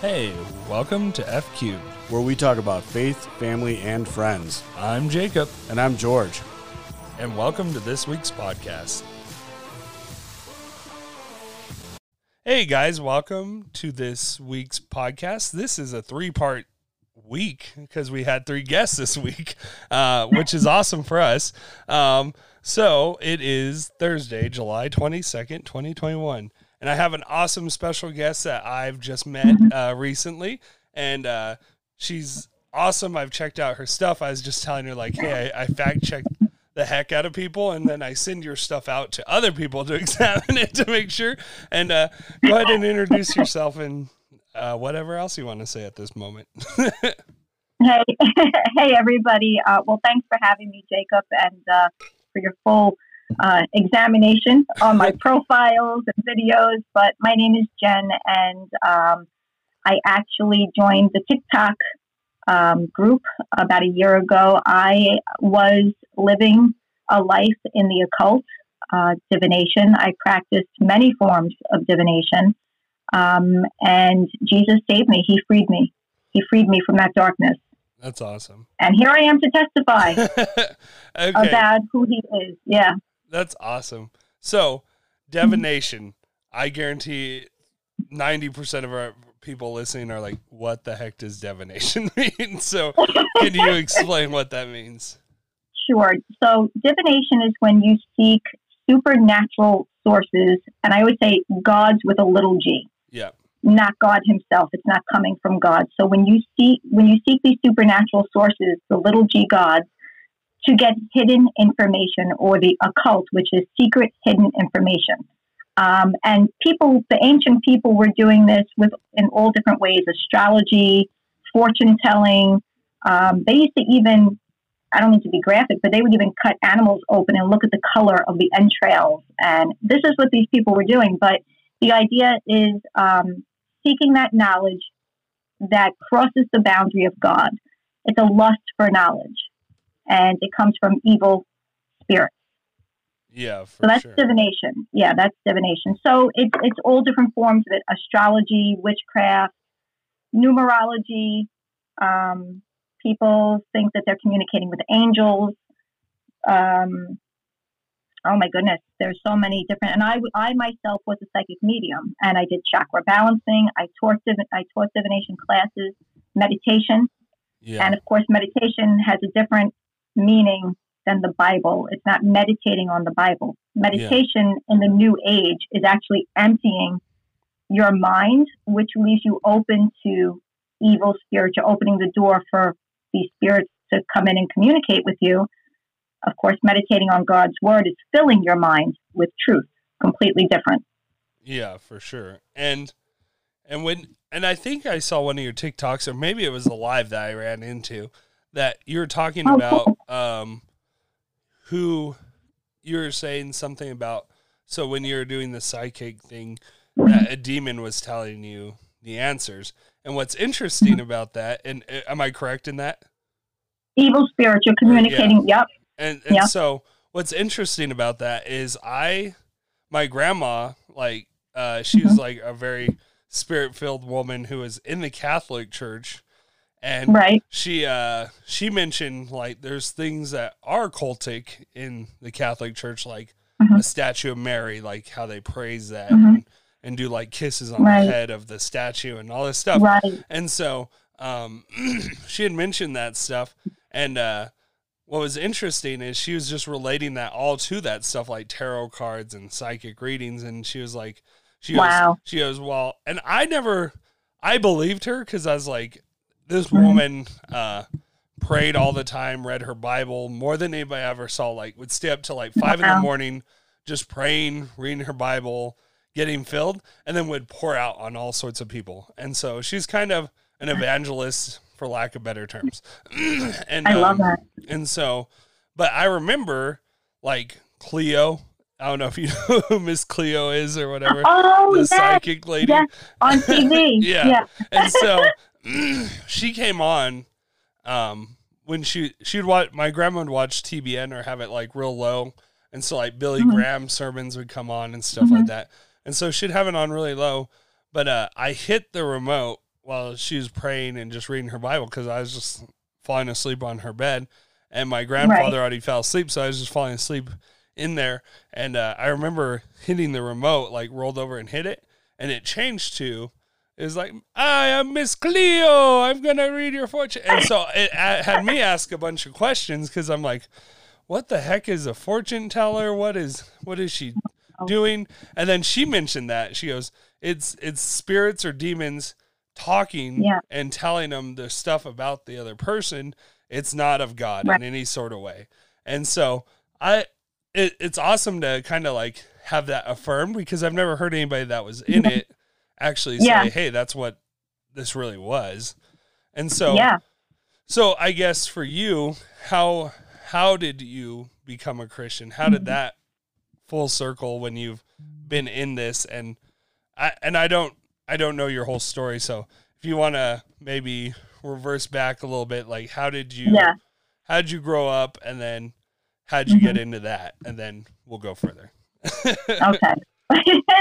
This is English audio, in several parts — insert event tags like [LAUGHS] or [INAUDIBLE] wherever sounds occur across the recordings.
Hey, welcome to F Cubed. where we talk about faith, family, and friends. I'm Jacob, And I'm George. and welcome to this week's podcast. Hey guys, welcome to this week's podcast. This is a three part week because we had three guests this week, uh, which is awesome for us. Um, so it is Thursday, July 22nd, 2021. And I have an awesome special guest that I've just met uh, recently. And uh, she's awesome. I've checked out her stuff. I was just telling her, like, hey, I, I fact checked the heck out of people and then I send your stuff out to other people to [LAUGHS] examine it to make sure. And uh, go ahead and introduce yourself and uh, whatever else you want to say at this moment. [LAUGHS] Hey, [LAUGHS] hey, everybody. Uh, well, thanks for having me, Jacob, and uh, for your full uh, examination on my profiles and videos. But my name is Jen, and um, I actually joined the TikTok um, group about a year ago. I was living a life in the occult, uh, divination. I practiced many forms of divination, um, and Jesus saved me. He freed me. He freed me from that darkness. That's awesome. And here I am to testify [LAUGHS] okay. about who he is. Yeah. That's awesome. So, divination, I guarantee 90% of our people listening are like, what the heck does divination [LAUGHS] mean? So, can you explain what that means? Sure. So divination is when you seek supernatural sources, and I always say gods with a little g, Yeah. not God himself. It's not coming from God. So when you seek when you seek these supernatural sources, the little g gods, to get hidden information or the occult, which is secret hidden information. Um, and people, the ancient people were doing this with in all different ways: astrology, fortune telling. Um, they used to even I don't mean to be graphic, but they would even cut animals open and look at the color of the entrails. And this is what these people were doing. But the idea is um, seeking that knowledge that crosses the boundary of God. It's a lust for knowledge, and it comes from evil spirits. Yeah, for So that's sure. divination. Yeah, that's divination. So it's it's all different forms of it: astrology, witchcraft, numerology. Um, people think that they're communicating with angels. Um, oh my goodness, there's so many different. And I, I myself was a psychic medium, and I did chakra balancing. I taught div- I taught divination classes, meditation, yeah. and of course, meditation has a different meaning than the Bible. It's not meditating on the Bible. Meditation in the new age is actually emptying your mind, which leaves you open to evil spirits. You're opening the door for these spirits to come in and communicate with you. Of course, meditating on God's word is filling your mind with truth, completely different. Yeah, for sure. And and when and I think I saw one of your TikToks or maybe it was a live that I ran into that you were talking Oh, about um who you were saying something about so when you were doing the psychic thing that a demon was telling you the answers. And what's interesting about that and uh, am I correct in that? Evil spirits, you're communicating. Yep. And and Yeah. so what's interesting about that is I my grandma like uh she was Mhm. like a very spirit filled woman who was in the Catholic church and Right. she uh she mentioned like there's things that are cultic in the Catholic church like Mhm. a statue of Mary like how they praise that Mhm. and, and do like kisses on Right. the head of the statue and all this stuff Right. and so um, [CLEARS THROAT] she had mentioned that stuff. And uh, what was interesting is she was just relating that all to that stuff like tarot cards and psychic readings. And she was like, she goes, Wow. she goes, well, and I never, I believed her because I was like, this Mhm. woman uh, prayed all the time, read her Bible more than anybody I ever saw. Like, would stay up till like five in the morning, just praying, reading her Bible, getting filled, and then would pour out on all sorts of people. And so she's kind of an evangelist, for lack of better terms. [CLEARS THROAT] and I love um, that. and so, but I remember like Cleo. I don't know if you [LAUGHS] know who Miss Cleo is or whatever. Oh, the yes. psychic lady. yes. On [LAUGHS] TV. Yeah. yeah. And so [LAUGHS] [CLEARS THROAT] she came on um when she she'd watch my grandma would watch TBN or have it like real low. And so like Billy Mhm. Graham sermons would come on and stuff like Mhm. that. And so she'd have it on really low. But uh I hit the remote while she was praying and just reading her Bible because I was just falling asleep on her bed, and my grandfather Right. already fell asleep, so I was just falling asleep in there. And uh, I remember hitting the remote, like rolled over and hit it, and it changed to. Was like, I am Miss Cleo. I'm gonna read your fortune, and so it had me ask a bunch of questions because I'm like, what the heck is a fortune teller? What is what is she doing? And then she mentioned that she goes, it's it's spirits or demons talking Yeah. and telling them the stuff about the other person. It's not of God Right. in any sort of way. And so I, it, it's awesome to kind of like have that affirmed because I've never heard anybody that was in it actually say, Yeah. "Hey, that's what this really was." And so yeah. so I guess for you, how how did you become a Christian? How did mm-hmm. that full circle when you've been in this and I and I don't I don't know your whole story, so if you want to maybe reverse back a little bit, like how did you Yeah. how did you grow up and then how did you get into that and then we'll go further. [LAUGHS] Okay. [LAUGHS]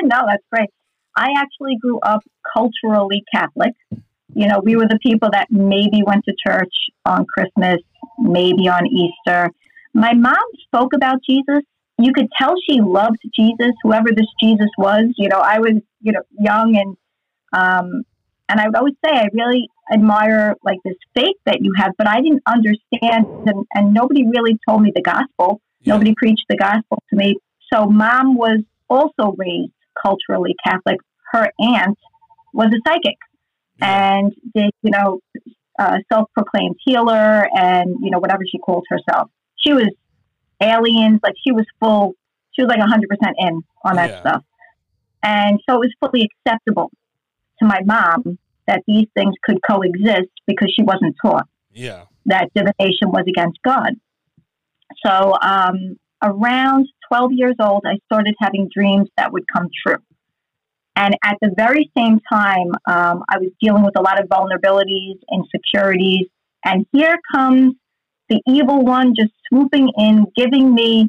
no, that's great. I actually grew up culturally Catholic. You know, we were the people that maybe went to church on Christmas, maybe on Easter. My mom spoke about Jesus. You could tell she loved Jesus, whoever this Jesus was. You know, I was, you know, young and um and I would always say I really admire like this faith that you have, but I didn't understand and, and nobody really told me the gospel. Yeah. Nobody preached the gospel to me. So mom was also raised culturally Catholic. Her aunt was a psychic and did, you know, uh, self-proclaimed healer and, you know, whatever she called herself. She was aliens, like she was full, she was like 100% in on that Yeah. stuff. And so it was fully acceptable to my mom that these things could coexist because she wasn't taught Yeah. that divination was against God. So um, around 12 years old, I started having dreams that would come true. And at the very same time, um, I was dealing with a lot of vulnerabilities, insecurities. And here comes the evil one just swooping in, giving me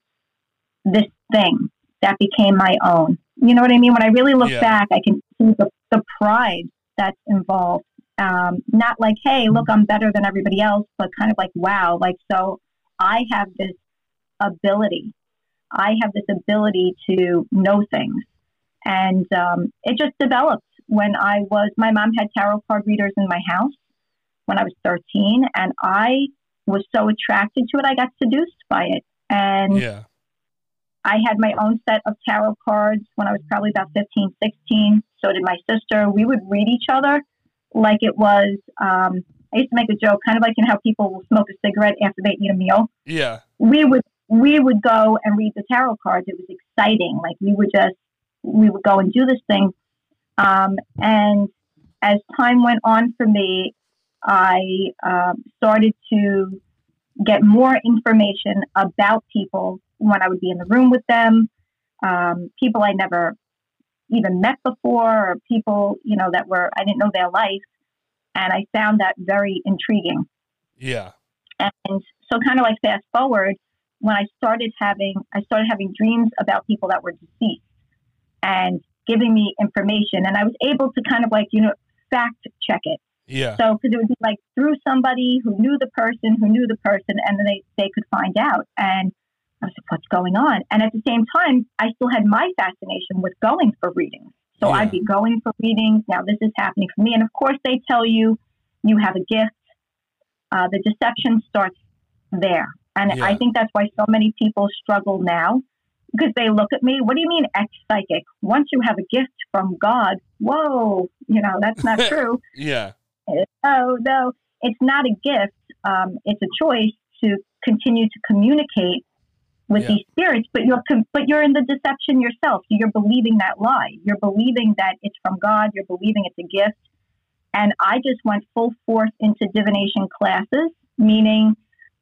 this thing that became my own. You know what I mean? When I really look Yeah. back, I can see the, the pride that's involved. Um, not like, hey, look, I'm better than everybody else, but kind of like, wow, like, so I have this ability. I have this ability to know things. And um, it just developed when I was, my mom had tarot card readers in my house when I was 13, and I was so attracted to it, I got seduced by it. And Yeah. I had my own set of tarot cards when I was probably about 15, 16. So did my sister. We would read each other like it was, um, I used to make a joke, kind of like you know how people will smoke a cigarette after they eat a meal. Yeah. We would we would go and read the tarot cards. It was exciting. Like we would just we would go and do this thing. Um, and as time went on for me, I um, started to get more information about people when I would be in the room with them, um, people I never even met before, or people you know that were I didn't know their life, and I found that very intriguing. Yeah. And so, kind of like fast forward, when I started having, I started having dreams about people that were deceased and giving me information, and I was able to kind of like you know fact check it. Yeah. So, because it would be like through somebody who knew the person, who knew the person, and then they, they could find out. And I was like, what's going on? And at the same time, I still had my fascination with going for readings. So Yeah. I'd be going for readings. Now, this is happening for me. And of course, they tell you you have a gift. Uh, the deception starts there. And Yeah. I think that's why so many people struggle now because they look at me. What do you mean, ex psychic? Once you have a gift from God, whoa, you know, that's not [LAUGHS] true. Yeah. No, no, it's not a gift. Um, it's a choice to continue to communicate with Yeah. these spirits, but you're but you're in the deception yourself. You're believing that lie. You're believing that it's from God. You're believing it's a gift. And I just went full force into divination classes, meaning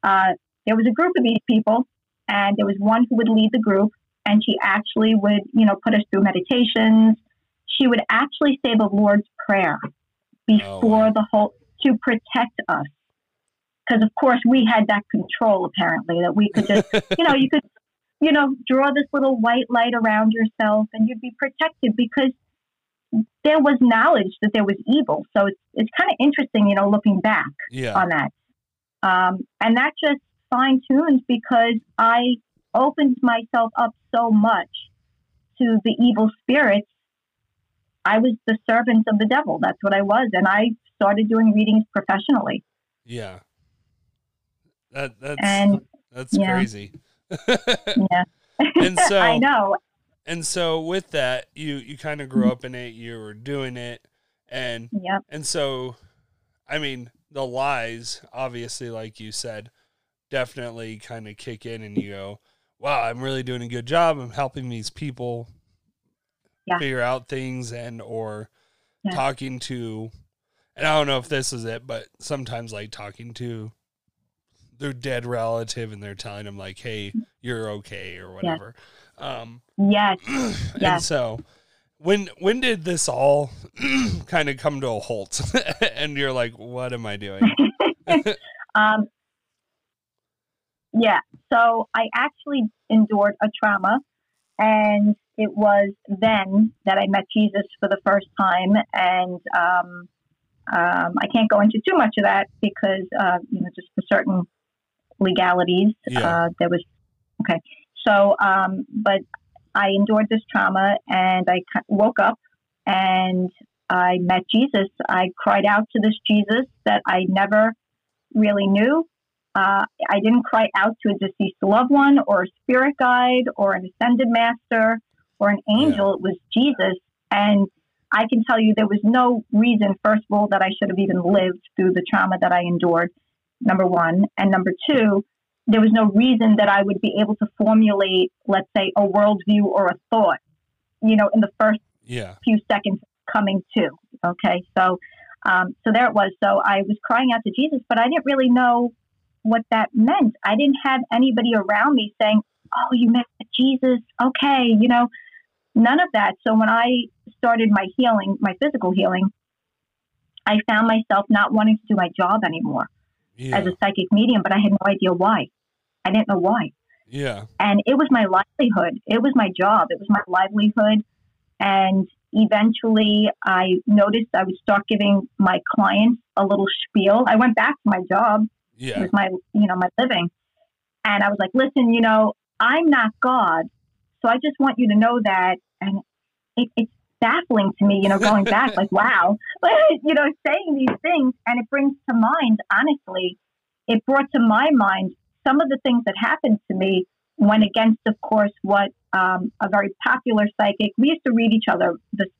uh, there was a group of these people, and there was one who would lead the group, and she actually would, you know, put us through meditations. She would actually say the Lord's Prayer before wow. the whole to protect us. Because of course we had that control apparently that we could just [LAUGHS] you know you could you know draw this little white light around yourself and you'd be protected because there was knowledge that there was evil. So it's it's kind of interesting, you know, looking back Yeah. on that. Um, and that just fine tuned because I opened myself up so much to the evil spirits. I was the servant of the devil. That's what I was, and I started doing readings professionally. Yeah. That that's And that's yeah. crazy. [LAUGHS] yeah, and [LAUGHS] so I know. and so with that, you you kind of grew mm-hmm. up in it, you were doing it and Yep. and so I mean, the lies obviously like you said definitely kind of kick in and you go, "Wow, I'm really doing a good job. I'm helping these people Yeah. figure out things and or Yeah. talking to and I don't know if this is it, but sometimes like talking to their dead relative and they're telling them like, "Hey, you're okay" or whatever. Um Yes. [CLEARS THROAT] and Yes. so when when did this all [CLEARS THROAT] kind of come to a halt [LAUGHS] and you're like what am i doing [LAUGHS] [LAUGHS] Um, yeah. So I actually endured a trauma, and it was then that I met Jesus for the first time. And um, um, I can't go into too much of that because uh, you know just for certain legalities. Yeah. Uh, there was okay. So, um, but I endured this trauma, and I woke up and I met Jesus. I cried out to this Jesus that I never really knew. Uh, I didn't cry out to a deceased loved one or a spirit guide or an ascended master or an angel. It was Jesus. And I can tell you there was no reason, first of all, that I should have even lived through the trauma that I endured, number one. And number two, there was no reason that I would be able to formulate, let's say, a worldview or a thought, you know, in the first yeah few seconds coming to. Okay, so um, so there it was. So I was crying out to Jesus, but I didn't really know what that meant. I didn't have anybody around me saying, "Oh, you met Jesus." Okay, you know, none of that. So when I started my healing, my physical healing, I found myself not wanting to do my job anymore yeah as a psychic medium, but I had no idea why. I didn't know why yeah and it was my livelihood. It was my job. It was my livelihood. And eventually, I noticed I would start giving my clients a little spiel. I went back to my job. Yeah. It was my, you know, my living. And I was like, listen, you know, I'm not God. So I just want you to know that. And it, it's baffling to me, you know, going back, like, [LAUGHS] wow, [LAUGHS] you know, saying these things. And it brings to mind, honestly, it brought to my mind some of the things that happened to me went against, of course, what um, a very popular psychic. We used to read each other.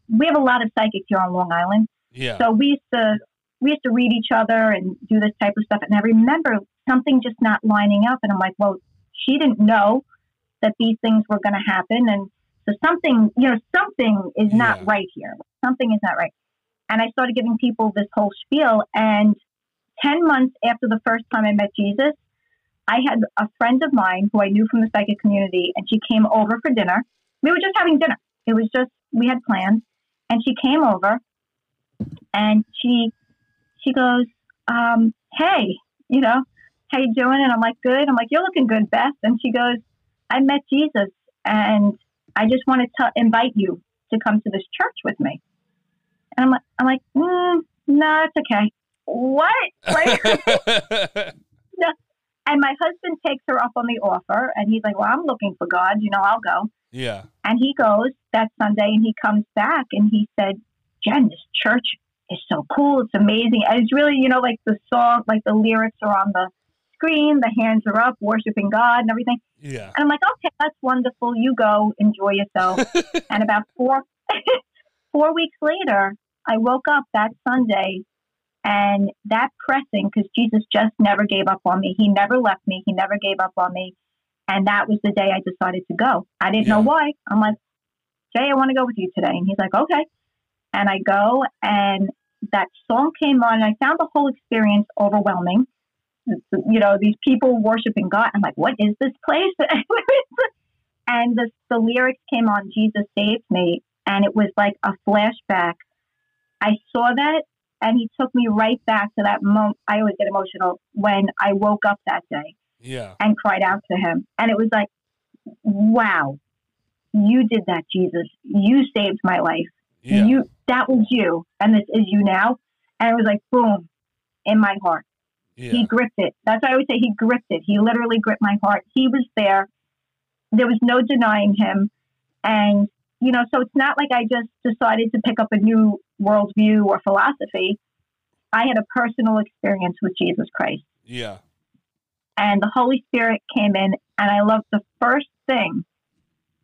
We have a lot of psychics here on Long Island, yeah so we used to we used to read each other and do this type of stuff. And I remember something just not lining up, and I'm like, well, she didn't know that these things were going to happen, and so something, you know, something is not Yeah. right here. Something is not right. And I started giving people this whole spiel, and ten months after the first time I met Jesus. I had a friend of mine who I knew from the psychic community, and she came over for dinner. We were just having dinner. It was just we had plans, and she came over, and she she goes, um, "Hey, you know, how you doing?" And I'm like, "Good." I'm like, "You're looking good, Beth." And she goes, "I met Jesus, and I just wanted to invite you to come to this church with me." And I'm like, "I'm like, mm, no, it's okay." What? Like, [LAUGHS] and my husband takes her up on the offer, and he's like, "Well, I'm looking for God. You know, I'll go." yeah And he goes that Sunday, and he comes back, and he said, "Jen, this church is so cool. It's amazing. And it's really, you know, like the song, like the lyrics are on the screen, the hands are up, worshiping God, and everything." yeah And I'm like, "Okay, that's wonderful. You go, enjoy yourself." [LAUGHS] and about four [LAUGHS] four weeks later, I woke up that Sunday and that pressing because Jesus just never gave up on me. He never left me. He never gave up on me. And that was the day I decided to go. I didn't know why. I'm like, Jay, I want to go with you today. And he's like, okay. And I go and that song came on and I found the whole experience overwhelming. You know, these people worshiping God. I'm like, what is this place? [LAUGHS] and the, the lyrics came on, Jesus saved me. And it was like a flashback. I saw that and he took me right back to that moment. I always get emotional when I woke up that day yeah and cried out to him. And it was like, wow, you did that, Jesus. You saved my life. Yeah. You that was you, and this is you now. And it was like boom in my heart. Yeah. He gripped it. That's why I always say he gripped it. He literally gripped my heart. He was there. There was no denying him. And, you know, so it's not like I just decided to pick up a new worldview or philosophy. I had a personal experience with Jesus Christ. yeah. And the Holy Spirit came in, and I love the first thing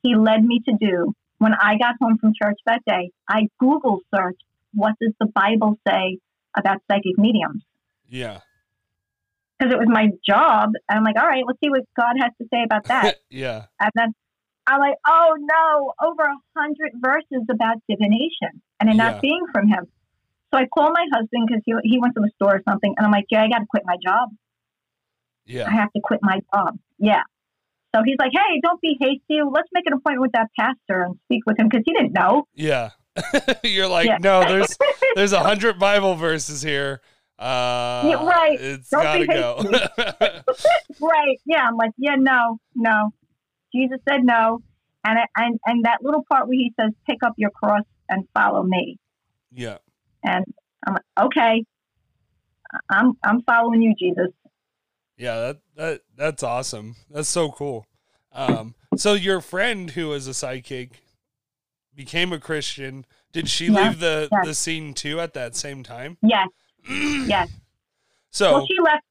he led me to do when I got home from church that day. I Google searched, what does the Bible say about psychic mediums? Yeah. Because it was my job. And I'm like, all right, let's see what God has to say about that. [LAUGHS] yeah. and then I'm like, oh no, over a hundred verses about divination and it Yeah. not being from him. So I call my husband because he, he went to the store or something. And I'm like, Jay, I got to quit my job. Yeah. I have to quit my job. Yeah. So he's like, hey, don't be hasty. Let's make an appointment with that pastor and speak with him because he didn't know. Yeah. [LAUGHS] You're like, Yeah. no, there's there's a hundred Bible verses here. Uh Yeah, right. It's Don't gotta go. [LAUGHS] right. Yeah. I'm like, yeah, no, no. Jesus said no. And, I, and, and that little part where he says, pick up your cross and follow me. yeah. And I'm like, okay, I'm I'm following you, Jesus. Yeah, that that that's awesome. That's so cool. Um so your friend who was a psychic became a Christian. Did she leave the the scene too at that same time? Yes, yes. So Well, she left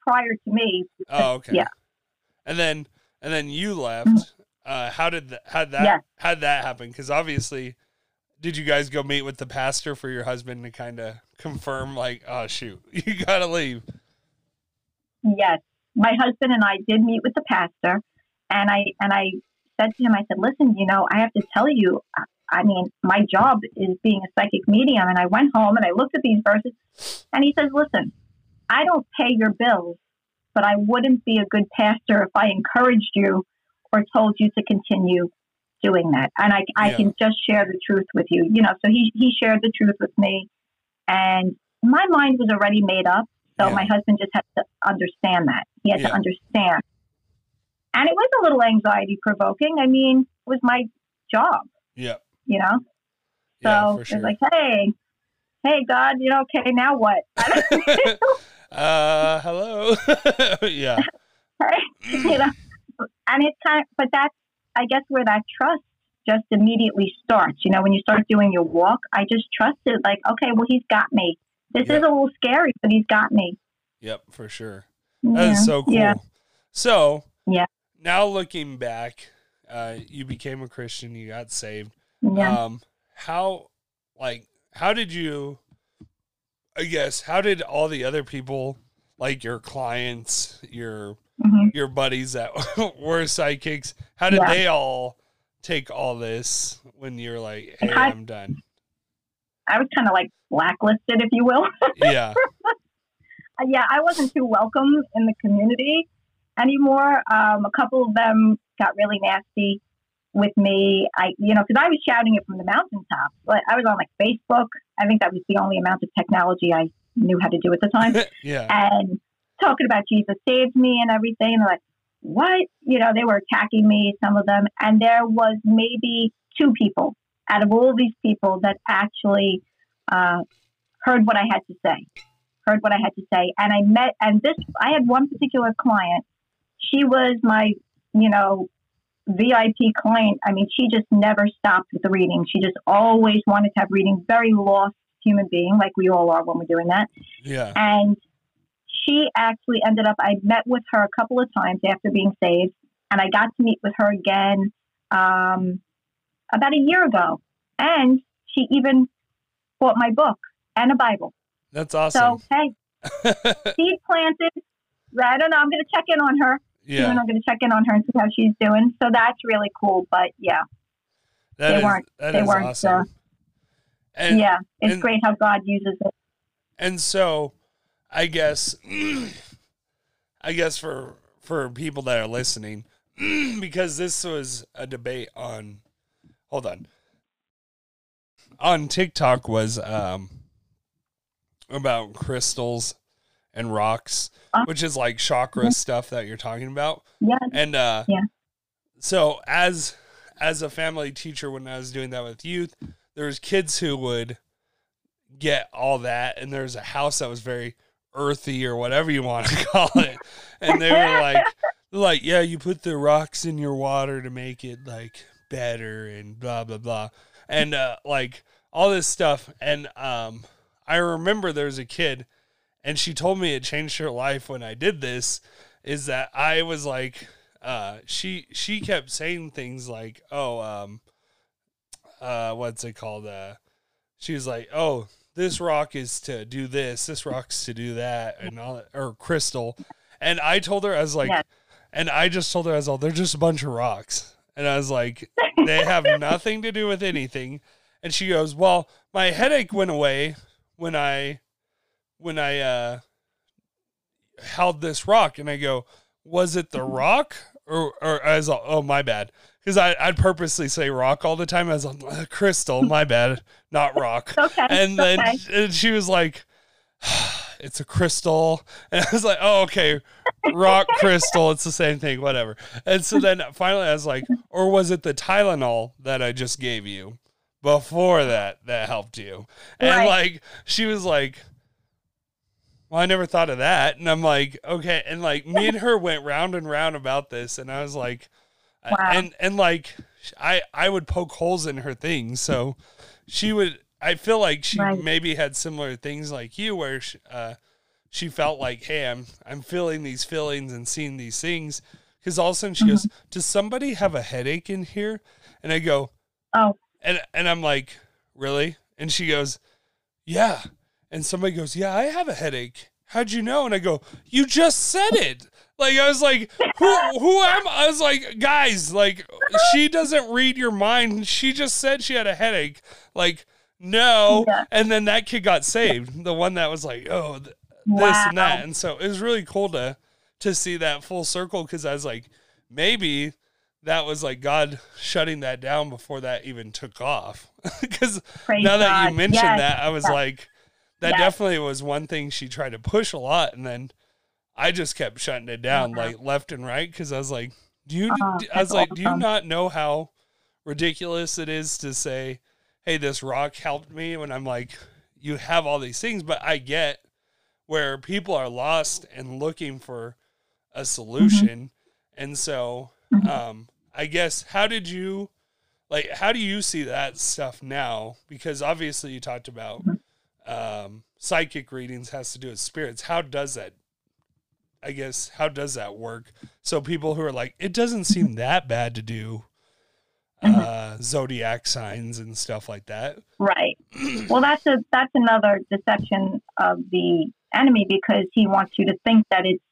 prior to me. Oh, okay. Yeah. And then and then you left. Uh, how did that? How that? How that happen? Because obviously, did you guys go meet with the pastor for your husband to kind of confirm, like, oh shoot, [LAUGHS] you gotta leave? Yes, my husband and I did meet with the pastor, and I and I said to him, I said, listen, you know, I have to tell you, I- mean, my job is being a psychic medium, and I went home and I looked at these verses, and he says, listen, I don't pay your bills, but I wouldn't be a good pastor if I encouraged you or told you to continue doing that. And I, I Yeah. can just share the truth with you, you know. So he he shared the truth with me, and my mind was already made up. So Yeah. my husband just had to understand that. He had Yeah. to understand. And it was a little anxiety provoking. I mean, it was my job, Yeah. You know? So Yeah, for it's like, hey, hey, God, you know, okay, now what? [LAUGHS] [LAUGHS] uh, hello. [LAUGHS] yeah. Right, you know? And it's kind of, but that's, I guess, where that trust just immediately starts. You know, when you start doing your walk, I just trusted, like, okay, well, he's got me. This Yeah. is a little scary, but he's got me. Yep. For sure. That is Yeah. so cool. Yeah. So Yeah. Now looking back, uh, you became a Christian. You got saved. Yeah. Um, how, like, how did you? I guess how did all the other people, like your clients, your hmm your buddies that [LAUGHS] were psychics, how did Yeah. they all take all this when you're like, "Hey, I- I'm done"? I was kind of like blacklisted, if you will. [LAUGHS] Yeah, Uh, yeah, I wasn't too welcome in the community anymore. Um, a couple of them got really nasty with me. I, you know, because I was shouting it from the mountaintops. Like I was on like Facebook. I think that was the only amount of technology I knew how to do at the time, [LAUGHS] yeah, and talking about Jesus saved me and everything. And like, what? You know, they were attacking me, some of them, and there was maybe two people out of all these people that actually uh, heard what I had to say heard what I had to say. And I met, and this, I had one particular client. She was my, you know, VIP client. I mean, she just never stopped with the reading. She just always wanted to have reading. Very lost human being, like we all are when we're doing that. yeah, And she actually ended up, I met with her a couple of times after being saved, and I got to meet with her again um, about a year ago. And she even bought my book and a Bible. That's awesome. So, hey, [LAUGHS] seed planted. I don't know. I'm going to check in on her. Yeah, And I'm going to check in on her and see how she's doing. So that's really cool. But yeah, that they is- weren't- that they is weren't, awesome. uh, and yeah, it's and- great how God uses it. and so, I guess, [CLEARS THROAT] I guess for for people that are listening, [CLEARS THROAT] because this was a debate on, hold on, on TikTok was um about crystals and rocks, Uh, which is like chakra stuff that you're talking about. Yeah, And uh Yeah. so as as a family teacher when I was doing that with youth, there's kids who would get all that, and there's a house that was very earthy or whatever you want to [LAUGHS] call it, and they were like, like, yeah, you put the rocks in your water to make it like better and blah blah blah, and uh, like all this stuff, and um, I remember there was a kid, and she told me it changed her life when I did this, is that I was like, uh, she she kept saying things like, oh, um, uh, what's it called? Uh, she was like, oh, this rock is to do this, this rock's to do that, and all that, or crystal. And I told her, I was like, Yes. and I just told her, I was like, they're just a bunch of rocks. And I was like, [LAUGHS] they have nothing to do with anything. And she goes, well, my headache went away when I, when I, uh, held this rock. And I go, was it the rock or, or as, oh, my bad. Cause I, I'd purposely say rock all the time. as a "Uh, crystal, my [LAUGHS] bad, not rock [LAUGHS] okay. and then okay. and she was like it's a crystal [LAUGHS] and i was like oh okay rock crystal it's the same thing whatever and so then finally i was like or was it the tylenol that i just gave you before that that helped you and Right. like she was like well i never thought of that. And i'm like okay. And like me and her went round and round about this. And i was like Wow. and and like i i would poke holes in her things. So she would i feel like she Right. maybe had similar things like you where she, uh she felt like hey i'm i'm feeling these feelings and seeing these things. Because all of a sudden she goes does somebody have a headache in here? And i go Oh, and and i'm like really? And she goes yeah and somebody goes yeah i have a headache. How'd you know? And i go you just said it. Like i was like who who am i? Was like guys like she doesn't read your mind. She just said she had a headache. Like no. Yeah. and then that kid got saved the one that was like oh th- this wow. and that. And so it was really cool to to see that full circle because i was like maybe that was like god shutting that down before that even took off. [LAUGHS] Because now that you mentioned Yes, that i was yes. like that Yes. definitely was one thing she tried to push a lot and then i just kept shutting it down Uh-huh. like left and right because i was like do you Oh, i was like do you not know how ridiculous it is to say hey this rock helped me when i'm like you have all these things but i get where people are lost and looking for a solution and so Mhm. um i guess how did you like how do you see that stuff now because obviously you talked about um psychic readings has to do with spirits how does that i guess how does that work so people who are like it doesn't seem that bad to do uh zodiac signs and stuff like that Right. [CLEARS THROAT] Well, that's a that's another deception of the enemy because he wants you to think that it's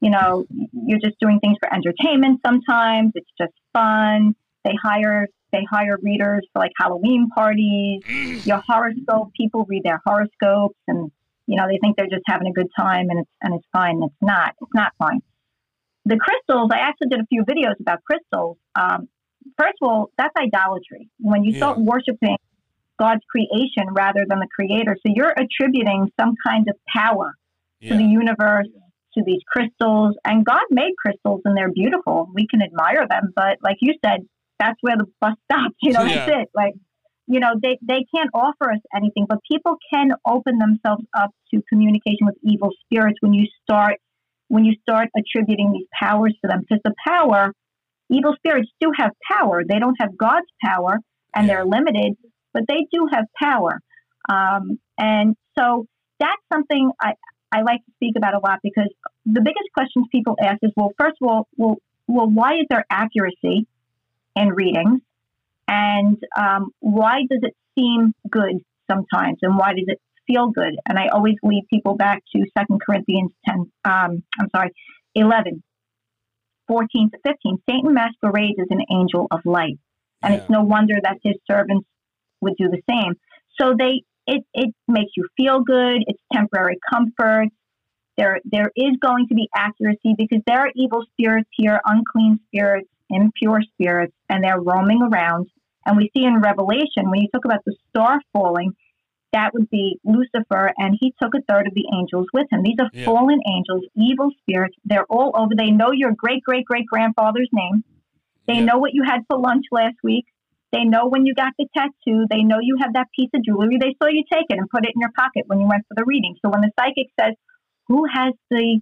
you know you're just doing things for entertainment. Sometimes it's just fun. They hire they hire readers for like Halloween parties. Your horoscope people read their horoscopes and you know they think they're just having a good time and it's and it's fine. And it's not. It's not fine. The crystals. I actually did a few videos about crystals. Um, first of all, that's idolatry. When you start worshiping God's creation rather than the creator. So you're attributing some kind of power to the universe, to these crystals. And God made crystals and they're beautiful. We can admire them. But like you said, that's where the bus stops. You know, Yeah. that's it. Like, you know, they, they can't offer us anything, but people can open themselves up to communication with evil spirits when you start when you start attributing these powers to them. Because the power, evil spirits do have power. They don't have God's power and Yeah. they're limited, but they do have power. Um, and so that's something I, I like to speak about a lot because the biggest questions people ask is, well, first of all, well, well, why is there accuracy in readings, and um, why does it seem good sometimes, and why does it feel good? And I always lead people back to Second Corinthians ten. Um, I'm sorry, 11, 14 to fifteen. Satan masquerades as an angel of light, and Yeah. it's no wonder that his servants would do the same. So they it, it makes you feel good. It's temporary comfort. There there is going to be accuracy because there are evil spirits here, unclean spirits, impure spirits, and they're roaming around. And we see in Revelation when you talk about the star falling, that would be Lucifer, and he took a third of the angels with him. These are Yeah. fallen angels, evil spirits. They're all over. They know your great great great grandfather's name. They Yeah. know what you had for lunch last week. They know when you got the tattoo. They know you have that piece of jewelry. They saw you take it and put it in your pocket when you went for the reading. So when the psychic says, Who has the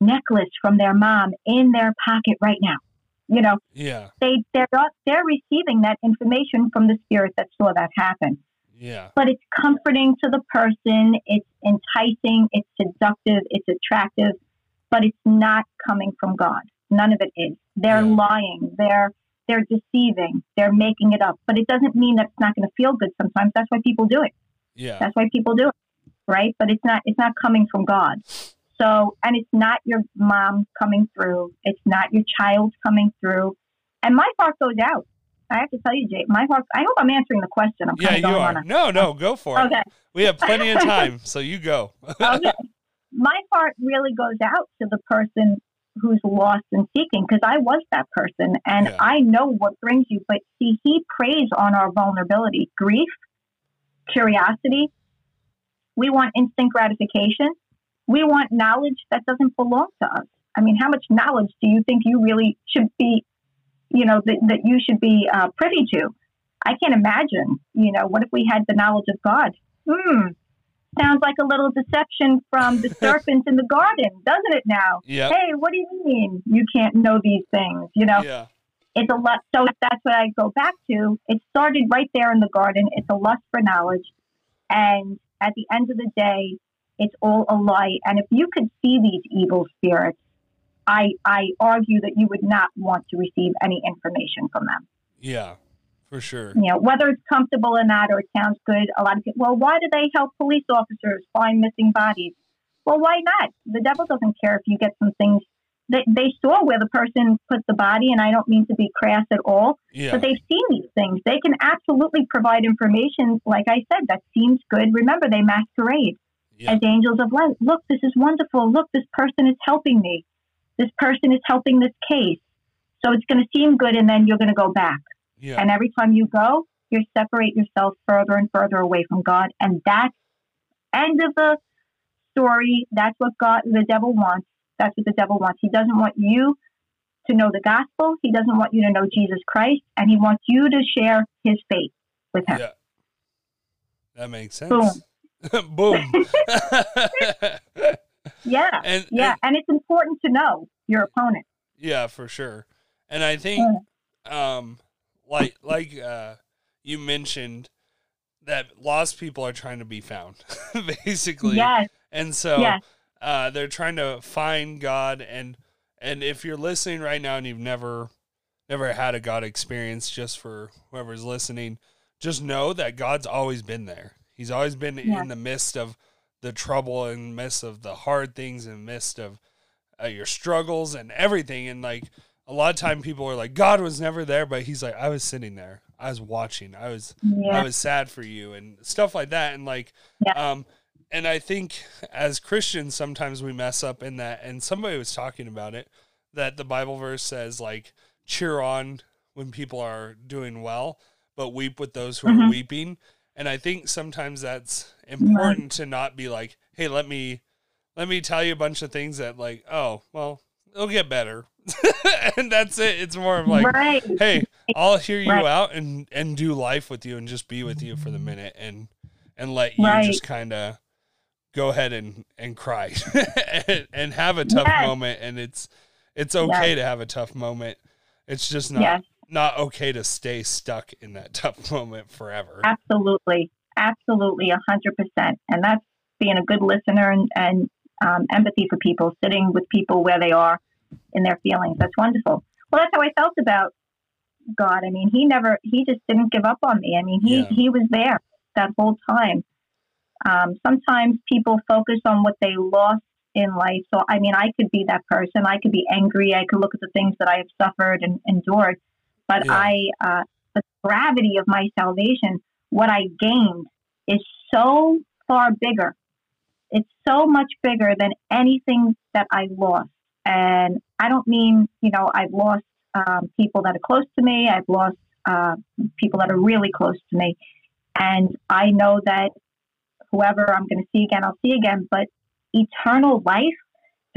necklace from their mom in their pocket right now? You know, Yeah. they they're not, they're receiving that information from the spirit that saw that happen. Yeah. But it's comforting to the person. It's enticing. It's seductive. It's attractive. But it's not coming from God. None of it is. They're Yeah. lying. They're they're deceiving. They're making it up. But it doesn't mean that it's not going to feel good. Sometimes that's why people do it. Yeah. That's why people do it, right? But it's not it's not coming from God. So, and it's not your mom coming through. It's not your child coming through. And my heart goes out. I have to tell you, Jay, my heart. I hope I'm answering the question. I'm Yeah, you are. on No, no, go for a, it. okay. We have plenty of time, [LAUGHS] so you go. okay. My heart really goes out to the person who's lost and seeking because I was that person and Yeah. I know what brings you. But see, he preys on our vulnerability, grief, curiosity. We want instant gratification. We want knowledge that doesn't belong to us. I mean, how much knowledge do you think you really should be, you know, that, that you should be uh, privy to? I can't imagine, you know, what if we had the knowledge of God? Hmm, sounds like a little deception from the [LAUGHS] serpent in the garden, doesn't it now? Yep. Hey, what do you mean you can't know these things? You know, Yeah. it's a lot. So that's what I go back to. It started right there in the garden. It's a lust for knowledge. And at the end of the day, it's all a lie. And if you could see these evil spirits, I, I argue that you would not want to receive any information from them. Yeah. For sure. You know, whether it's comfortable or not, or it sounds good. A lot of people, well, why do they help police officers find missing bodies? Well, why not? The devil doesn't care if you get some things. They, they saw where the person put the body, and I don't mean to be crass at all, Yeah. but they've seen these things. They can absolutely provide information, like I said, that seems good. Remember, they masquerade Yeah. as angels of light. Look, this is wonderful. Look, this person is helping me. This person is helping this case. So it's going to seem good, and then you're going to go back. Yeah. And every time you go, you separate yourself further and further away from God. And that's end of the story. That's what God, the devil wants. That's what the devil wants. He doesn't want you to know the gospel. He doesn't want you to know Jesus Christ, and he wants you to share his faith with him. Yeah. That makes sense. Boom. [LAUGHS] Boom. [LAUGHS] [LAUGHS] Yeah, and yeah, and- and it's important to know your opponent. yeah, for sure. And I think um like like uh you mentioned that lost people are trying to be found basically. Yes, And so yes, uh, they're trying to find God and and if you're listening right now and you've never never had a God experience just for whoever's listening, just know that God's always been there. He's always been Yeah. in the midst of the trouble and midst of the hard things and midst of uh, your struggles and everything and like a lot of time people are like God was never there but he's like I was sitting there. I was watching. I was I was sad for you and stuff like that and like Yeah. um and I think as Christians sometimes we mess up in that and somebody was talking about it that the Bible verse says like cheer on when people are doing well but weep with those who are Mhm. weeping and I think sometimes that's important to not be like hey let me let me tell you a bunch of things that like oh well it'll get better [LAUGHS] and that's it it's more of like right. hey i'll hear you Right. out and and do life with you and just be with you for the minute and and let you Right. just kind of go ahead and and cry and, [LAUGHS] and have a tough Yes. moment and it's it's okay to have a tough moment it's just not Yes. Not okay to stay stuck in that [LAUGHS] tough moment forever Absolutely, absolutely, a hundred percent, and that's being a good listener and, and um, empathy for people, sitting with people where they are in their feelings. That's wonderful. Well, that's how I felt about God. I mean, he never, he just didn't give up on me. I mean, he Yeah. he was there that whole time. Um, sometimes people focus on what they lost in life. So, I mean, I could be that person. I could be angry. I could look at the things that I have suffered and endured. But Yeah. I, uh, the gravity of my salvation, what I gained is so far bigger. It's so much bigger than anything that I lost. And I don't mean, you know, I've lost um, people that are close to me. I've lost uh, people that are really close to me. And I know that whoever I'm going to see again, I'll see again. But eternal life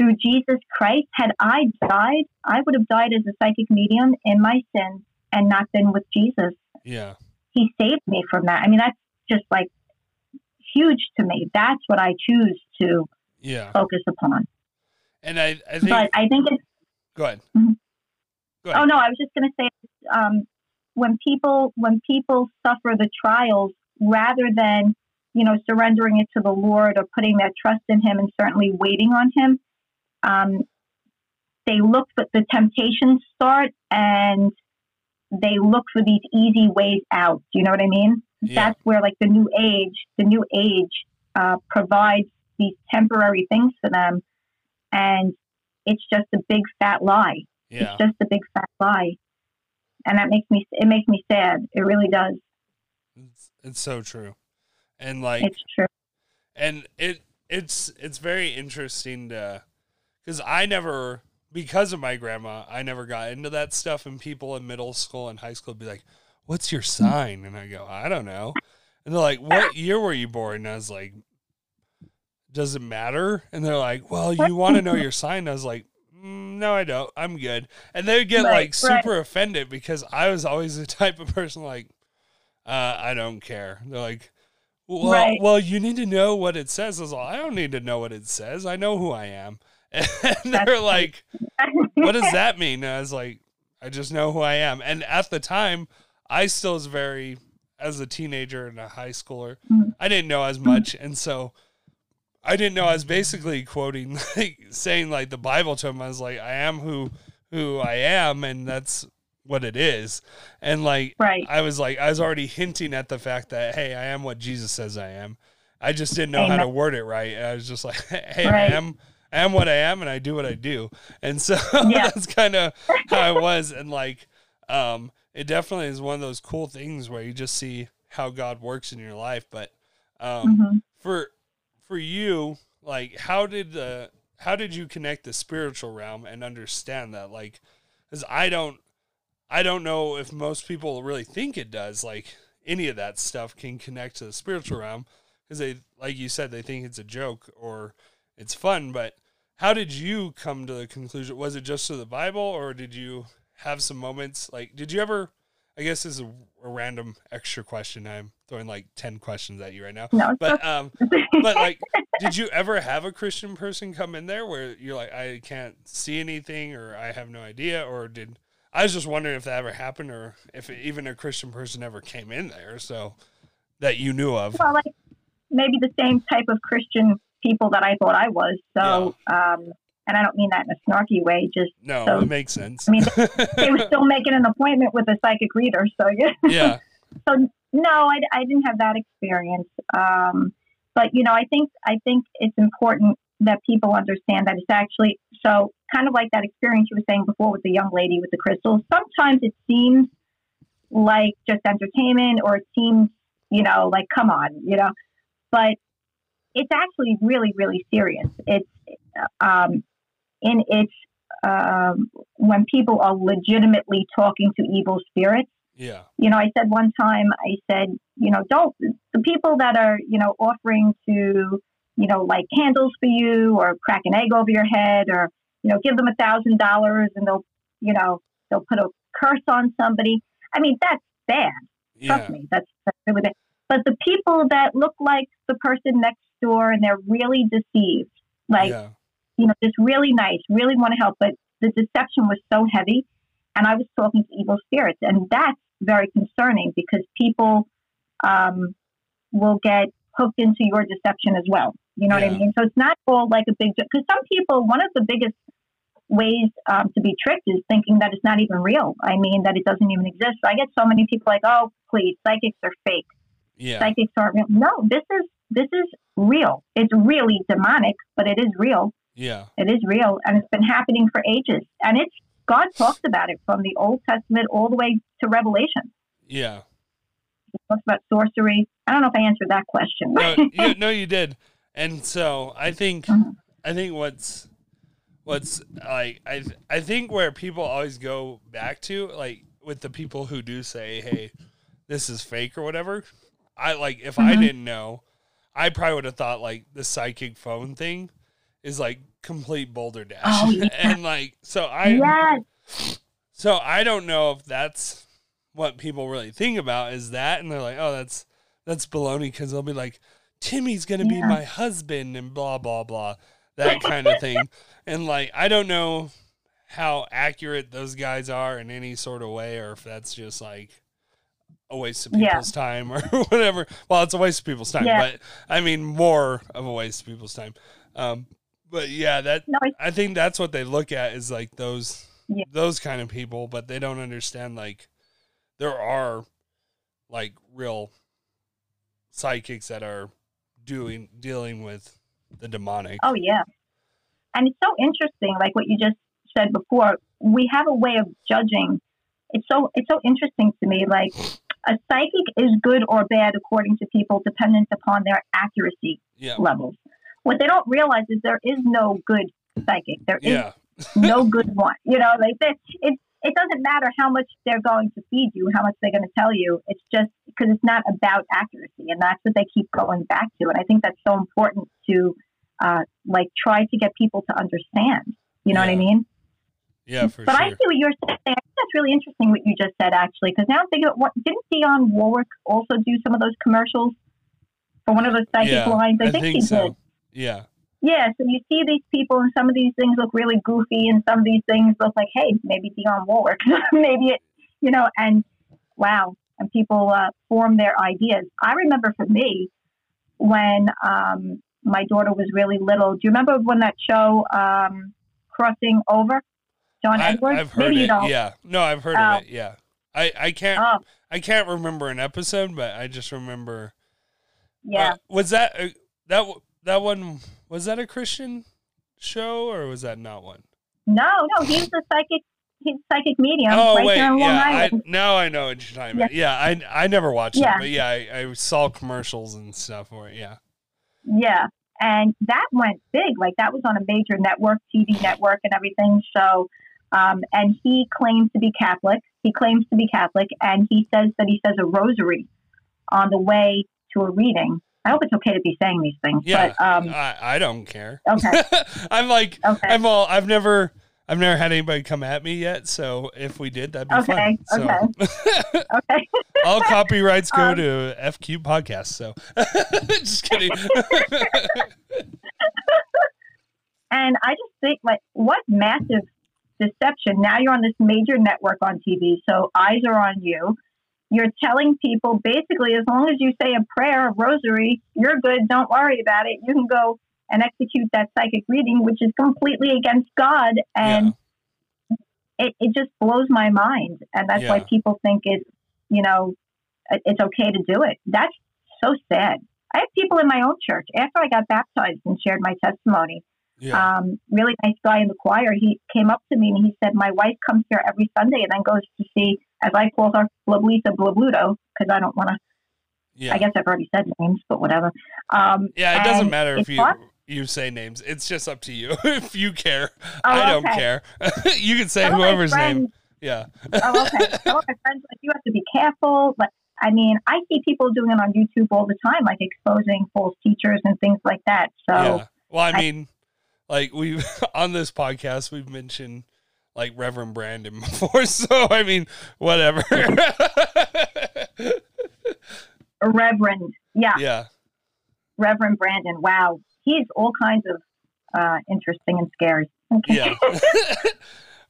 through Jesus Christ, had I died, I would have died as a psychic medium in my sins and not been with Jesus. Yeah. He saved me from that. I mean, that's just like huge to me. That's what I choose to Yeah. focus upon. And I, I think, But I think it's go ahead. Mhm. Go ahead. Oh no, I was just going to say, um, when people when people suffer the trials, rather than you know surrendering it to the Lord or putting their trust in Him, and certainly waiting on Him, um, they look for the temptations start and they look for these easy ways out. Do you know what I mean? Yeah. That's where like the new age, the new age uh, provides these temporary things for them, and it's just a big fat lie. Yeah. It's just a big fat lie, and that makes me it makes me sad. It really does. It's, it's so true. And like, It's true. and it it's it's very interesting to because I never because of my grandma I never got into that stuff and people in middle school and high school would be like what's your sign? And I go I don't know. And they're like what year were you born? And I was like does it matter? And they're like well you want to know your sign? And I was like mm, no I don't. I'm good. And they would get Right, like super offended because I was always the [LAUGHS] type of person like uh, I don't care. They're like well, Right. well, you need to know what it says. I was like, I don't need to know what it says. I know who I am. [LAUGHS] And they're like, what does that mean? And I was like, I just know who I am. And at the time, I still was very, as a teenager and a high schooler, Mhm. I didn't know as much. And so I didn't know. I was basically quoting, [LAUGHS] like saying like the Bible to him. I was like, I am who, who I am. And that's what it is. And like, right. I was like, I was already hinting at the fact that, hey, I am what Jesus says I am. I just didn't know how to word it right. And I was just like, [LAUGHS] hey, Right. I am, I am what I am, and I do what I do. And so [LAUGHS] Yeah. that's kind of how I was. And like, um, it definitely is one of those cool things where you just see how God works in your life. But um, hmm for for you, like, how did the how did you connect the spiritual realm and understand that? Like, because I don't, I don't know if most people really think it does. Like any of that stuff can connect to the spiritual realm because they, like you said, they think it's a joke or it's fun. But how did you come to the conclusion? Was it just to the Bible, or did you have some moments? Like, did you ever? I guess this is a, a random extra question. I'm throwing like ten questions at you right now. No, But um, [LAUGHS] but like, did you ever have a Christian person come in there where you're like, I can't see anything, or I have no idea, or did I was just wondering if that ever happened, or if even a Christian person ever came in there, so that you knew of. well, like maybe the same type of Christian people that I thought I was. So, um, and I don't mean that in a snarky way. Just No, So- it makes sense. I mean, they were [LAUGHS] still making an appointment with a psychic reader. So yeah. yeah, [LAUGHS] So no, I, I didn't have that experience. Um, but you know, I think I think it's important that people understand that it's actually so kind of like that experience you were saying before with the young lady with the crystals. Sometimes it seems like just entertainment, or it seems you know like come on, you know, but it's actually really really serious. It's um, in its um, when people are legitimately talking to evil spirits yeah, you know, I said one time, I said, you know, don't the people that are, you know, offering to, you know, light candles for you or crack an egg over your head or, you know, give them a thousand dollars and they'll, you know, they'll put a curse on somebody. I mean, that's bad. Trust me, that's, that's really bad. But the people that look like the person next door and they're really deceived, like, yeah, you know, just really nice, really want to help, but the deception was so heavy. And I was talking to evil spirits, and that's very concerning because people um, will get hooked into your deception as well. You know what I mean? So it's not all like a big because some people, one of the biggest ways um, to be tricked is thinking that it's not even real. I mean, that it doesn't even exist. I get so many people like, oh, please, psychics are fake. yeah, Psychics aren't real. No, this is this is real. It's really demonic, but it is real. yeah, It is real, and it's been happening for ages. And it's God talks about it from the Old Testament all the way to Revelation. yeah. He talks about sorcery. I don't know if I answered that question. No, [LAUGHS] you, no, you did. And so I think, Mhm. I think what's, what's like, I, I think where people always go back to, like with the people who do say, "Hey, this is fake" or whatever. I like if I Mhm. didn't know, I probably would have thought like the psychic phone thing is like complete boulder dash, Oh, [LAUGHS] yeah. and like so I yes, so I don't know if that's what people really think about is that, and they're like, oh, that's that's baloney because they'll be like, Timmy's gonna be my husband and blah blah blah, that kind of thing, [LAUGHS] and like I don't know how accurate those guys are in any sort of way, or if that's just like a waste of Yeah. people's time or [LAUGHS] whatever. Well, it's a waste of people's time, Yeah. but I mean more of a waste of people's time. Um, but yeah, that No, I- I think that's what they look at is like those Yeah. those kind of people, but they don't understand like there are like real psychics that are doing dealing with the demonic. Oh yeah, and it's so interesting. Like what you just said before, we have a way of judging. It's so it's so interesting to me. Like a psychic is good or bad according to people, dependent upon their accuracy Yeah. levels. What they don't realize is there is no good psychic. There is Yeah. [LAUGHS] no good one. You know, like that. It it doesn't matter how much they're going to feed you, how much they're going to tell you. It's just because it's not about accuracy, and that's what they keep going back to. And I think that's so important to uh, like try to get people to understand. You know what I mean? Yeah, for but I see what you're saying. I think that's really interesting what you just said, actually, because now I'm thinking, what didn't Dionne Warwick also do some of those commercials for one of those psychic Yeah, lines? I, I think, think she so. did. Yeah. Yeah, so you see these people, and some of these things look really goofy, and some of these things look like, hey, maybe Dionne Warwick, [LAUGHS] maybe it, you know, and wow, and people uh, form their ideas. I remember for me when um, my daughter was really little. Do you remember when that show um, Crossing Over? John I, Edwards. I've heard maybe you it. don't. Yeah. No, I've heard Oh. of it. Yeah. I, I can't Oh, I can't remember an episode, but I just remember yeah. Uh, was that uh, that that one was that a Christian show or was that not one? no, no, he's a psychic. He's psychic medium oh right wait, here in Long yeah. I, now I know what you're talking about. Yeah, I I never watched Yeah. it, but yeah, I, I saw commercials and stuff for it. Yeah. Yeah. And that went big. Like that was on a major network, TV network and everything. So, um, and he claims to be Catholic. He claims to be Catholic. And he says that he says a rosary on the way to a reading. I hope it's okay to be saying these things. Yeah. But, um, I I don't care. okay. [LAUGHS] I'm like Okay. I'm all I've never I've never had anybody come at me yet, so if we did, that'd be Okay, fun. So [LAUGHS] Okay. all copyrights go Um, to FQ podcast. So [LAUGHS] just kidding. And I just think, like, what massive deception. Now you're on this major network on TV, so eyes are on you. You're telling people basically, as long as you say a prayer, a rosary, you're good. Don't worry about it. You can go and execute that psychic reading, which is completely against God. And it, it just blows my mind. And that's why people think it, you know, it's okay to do it. That's so sad. I have people in my own church after I got baptized and shared my testimony yeah. um, really nice guy in the choir. He came up to me and he said, "My wife comes here every Sunday and then goes to see, as I call her, Blablisa Blabluto, because I don't want to. yeah. I guess I've already said names, but whatever. Um, Yeah, it doesn't matter if you fun. you say names. It's just up to you [LAUGHS] if you care. Oh, I don't okay. care. [LAUGHS] you can say Some of my whoever's name. Yeah. oh, okay. Some of my friends like you have to be careful, but I mean, I see people doing it on YouTube all the time, like exposing false teachers and things like that. So yeah. Well, I I- mean, like we've [LAUGHS] on this podcast we've mentioned like Reverend Brandon [LAUGHS] before, so I mean, whatever. [LAUGHS] Reverend, yeah, yeah. Reverend Brandon. Wow, he's all kinds of uh, interesting and scary. Okay, Yeah.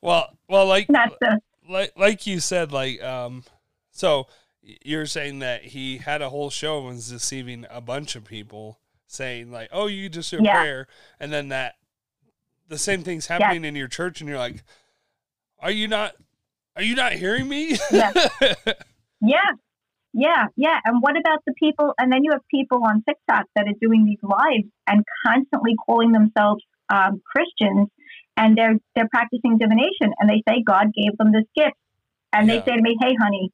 well, well, like that's the like like you said, like um, so you're saying that he had a whole show and was deceiving a bunch of people, saying like, "Oh, you just do Yeah. prayer," and then that the same thing's happening in your church, and you're like, "Are you not? Are you not hearing me?" Yeah. Yeah, yeah, yeah. And what about the people? And then you have people on TikTok that are doing these lives and constantly calling themselves um, Christians, and they're they're practicing divination, and they say God gave them this gift, and Yeah. they say to me, "Hey, honey,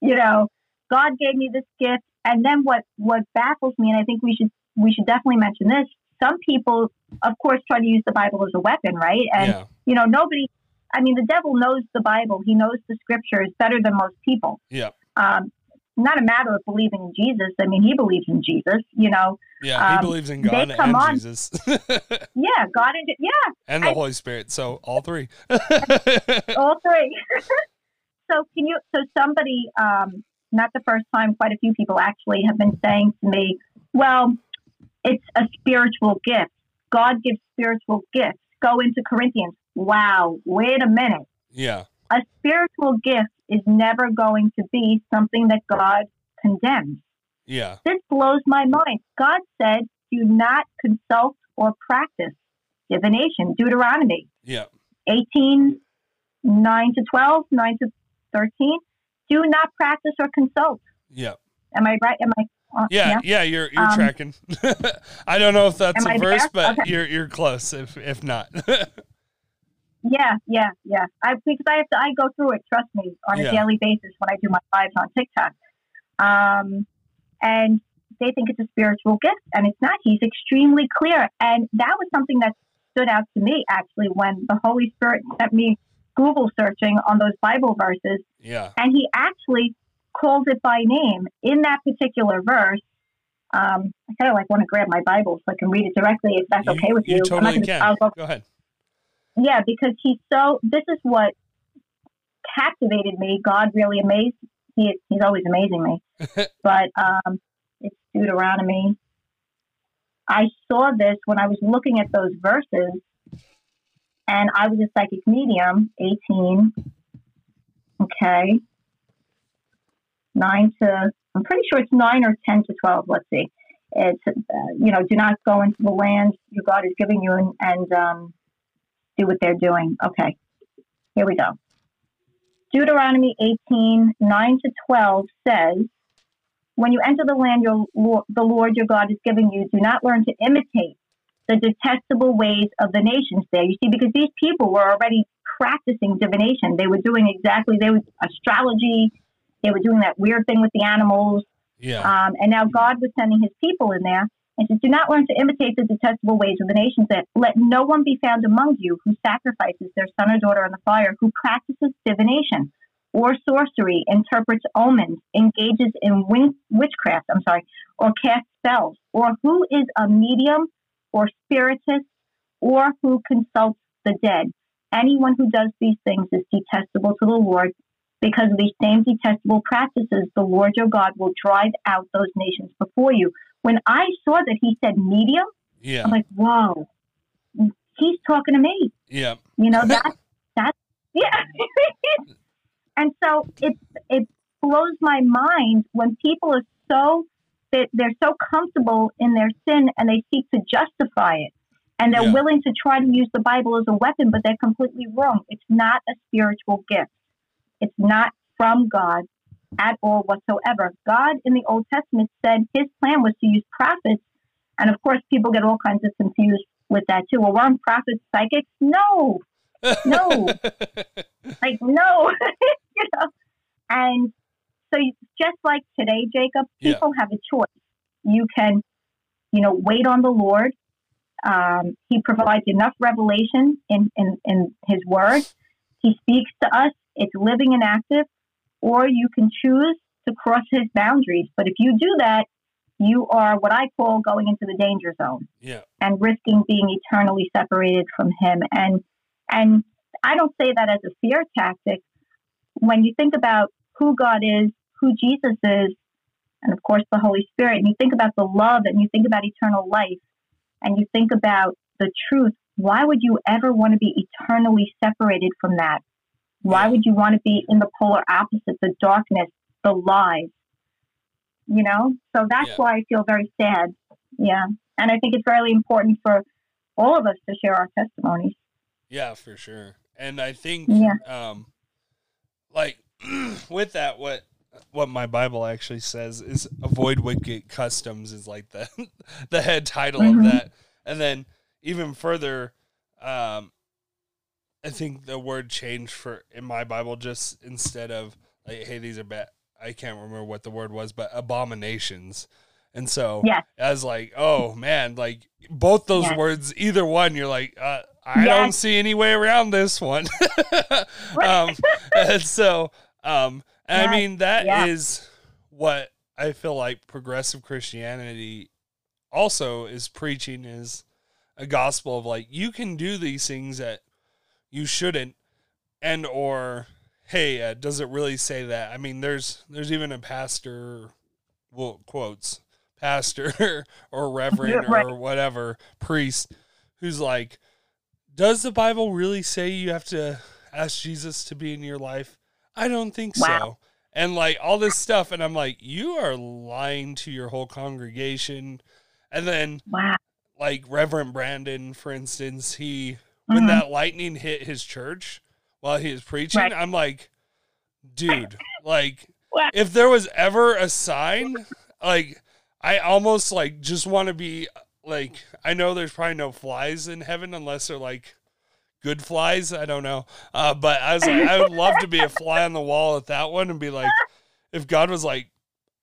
you know, God gave me this gift." And then what what baffles me, and I think we should we should definitely mention this. Some people, of course, try to use the Bible as a weapon, right? And yeah. you know, nobody. I mean, the devil knows the Bible. He knows the scriptures better than most people Yeah. um, not a matter of believing in Jesus. I mean, he believes in Jesus, you know. Yeah, he Um, believes in God and on- Jesus [LAUGHS] Yeah, God and yeah, and the I- Holy Spirit. So all three. [LAUGHS] all three. [LAUGHS] So can you? So somebody, um, not the first time, quite a few people actually have been saying to me, "Well, it's a spiritual gift. God gives spiritual gifts. Go into Corinthians." Wow, wait a minute. Yeah. A spiritual gift is never going to be something that God condemns. Yeah. This blows my mind. God said, "Do not consult or practice divination." Deuteronomy. Yeah. 18, 9 to 12, 9 to 13. Do not practice or consult. Yeah. Am I right? Am I? Uh, Yeah, yeah, you're you're Um, tracking. [LAUGHS] I don't know if that's a I verse, there? but Okay. you're you're close. If if not, [LAUGHS] Yeah, yeah, yeah. I because I have to. I go through it. Trust me, on Yeah. a daily basis when I do my lives on TikTok. Um, and they think it's a spiritual gift, and it's not. He's extremely clear, and that was something that stood out to me actually when the Holy Spirit sent me Google searching on those Bible verses, yeah, and he actually calls it by name in that particular verse. Um, I kind of like want to grab my Bible so I can read it directly if that's okay with you. You totally gonna- can. Go Go ahead. yeah, because he's so. This is what captivated me. God really amazed. He, he's always amazing me. [LAUGHS] but um, it's Deuteronomy. I saw this when I was looking at those verses, and I was a psychic medium, eighteen. Okay, nine to. I'm pretty sure it's nine or ten to twelve. Let's see. It's uh, you know, do not go into the land your God is giving you, and, and um, do what they're doing. Okay, here we go. Deuteronomy 18, 9 to 12 says, When you enter the land your, the Lord your God is giving you, do not learn to imitate the detestable ways of the nations there. You see, because these people were already practicing divination. They were doing exactly, they were astrology, they were doing that weird thing with the animals. Yeah, Um, and now God was sending his people in there and says, Do not learn to imitate the detestable ways of the nations. That let no one be found among you who sacrifices their son or daughter on the fire, who practices divination or sorcery, interprets omens, engages in win- witchcraft, I'm sorry, or casts spells, or who is a medium or spiritist, or who consults the dead. Anyone who does these things is detestable to the Lord, because of these same detestable practices, the Lord your God will drive out those nations before you. When I saw that he said medium, yeah, I'm like, whoa, he's talking to me. yeah, You know, that, [LAUGHS] that, yeah. [LAUGHS] and so it, it blows my mind when people are so, that they're so comfortable in their sin and they seek to justify it. And they're Yeah. willing to try to use the Bible as a weapon, but they're completely wrong. It's not a spiritual gift. It's not from God at all whatsoever. God in the Old Testament said his plan was to use prophets. And of course, people get all kinds of confused with that too. Well, weren't prophets psychics? No, [LAUGHS] no, like no, [LAUGHS] you know. And so, just like today, Jacob, Yeah. people have a choice. You can, you know, wait on the Lord. Um, he provides enough revelation in, in, in His Word. He speaks to us. It's living and active. Or you can choose to cross His boundaries. But if you do that, you are what I call going into the danger zone yeah, and risking being eternally separated from him and and I don't say that as a fear tactic when you think about who God is who Jesus is and of course the Holy Spirit and you think about the love and you think about eternal life and you think about the truth why would you ever want to be eternally separated from that why would you want to be in the polar opposite the darkness the lies you know so that's Yeah. why I feel very sad yeah and I think it's really important for all of us to share our testimonies. yeah, for sure. And I think, Yeah. um, like [CLEARS THROAT] with that, what what my Bible actually says is avoid wicked customs is like the [LAUGHS] the head title Mhm. of that, and then even further, um, I think the word changed for in my Bible just instead of like, hey, these are bad. I can't remember what the word was, but abominations. And so. I was like, oh man, like both those Yes. words, either one, you're like, uh, I Yes. don't see any way around this one. [LAUGHS] um, [LAUGHS] and so, um, and I mean, that is Yeah. what I feel like progressive Christianity also is preaching is a gospel of like, you can do these things that you shouldn't and or hey, uh, does it really say that? I mean, there's there's even a pastor, well, quotes pastor [LAUGHS] or reverend Right. or whatever priest who's like, does the Bible really say you have to ask Jesus to be in your life? I don't think so. And like all this stuff, and I'm like, you are lying to your whole congregation. And then Wow. like Reverend Brandon, for instance, he when Mhm. that lightning hit his church while he was preaching, Right. I'm like, dude, like [LAUGHS] if there was ever a sign, like I almost like just want to be like I know there's probably no flies in heaven unless they're like good flies. I don't know. Uh, but I was like, I would love to be a fly on the wall at that one and be like, if God was like,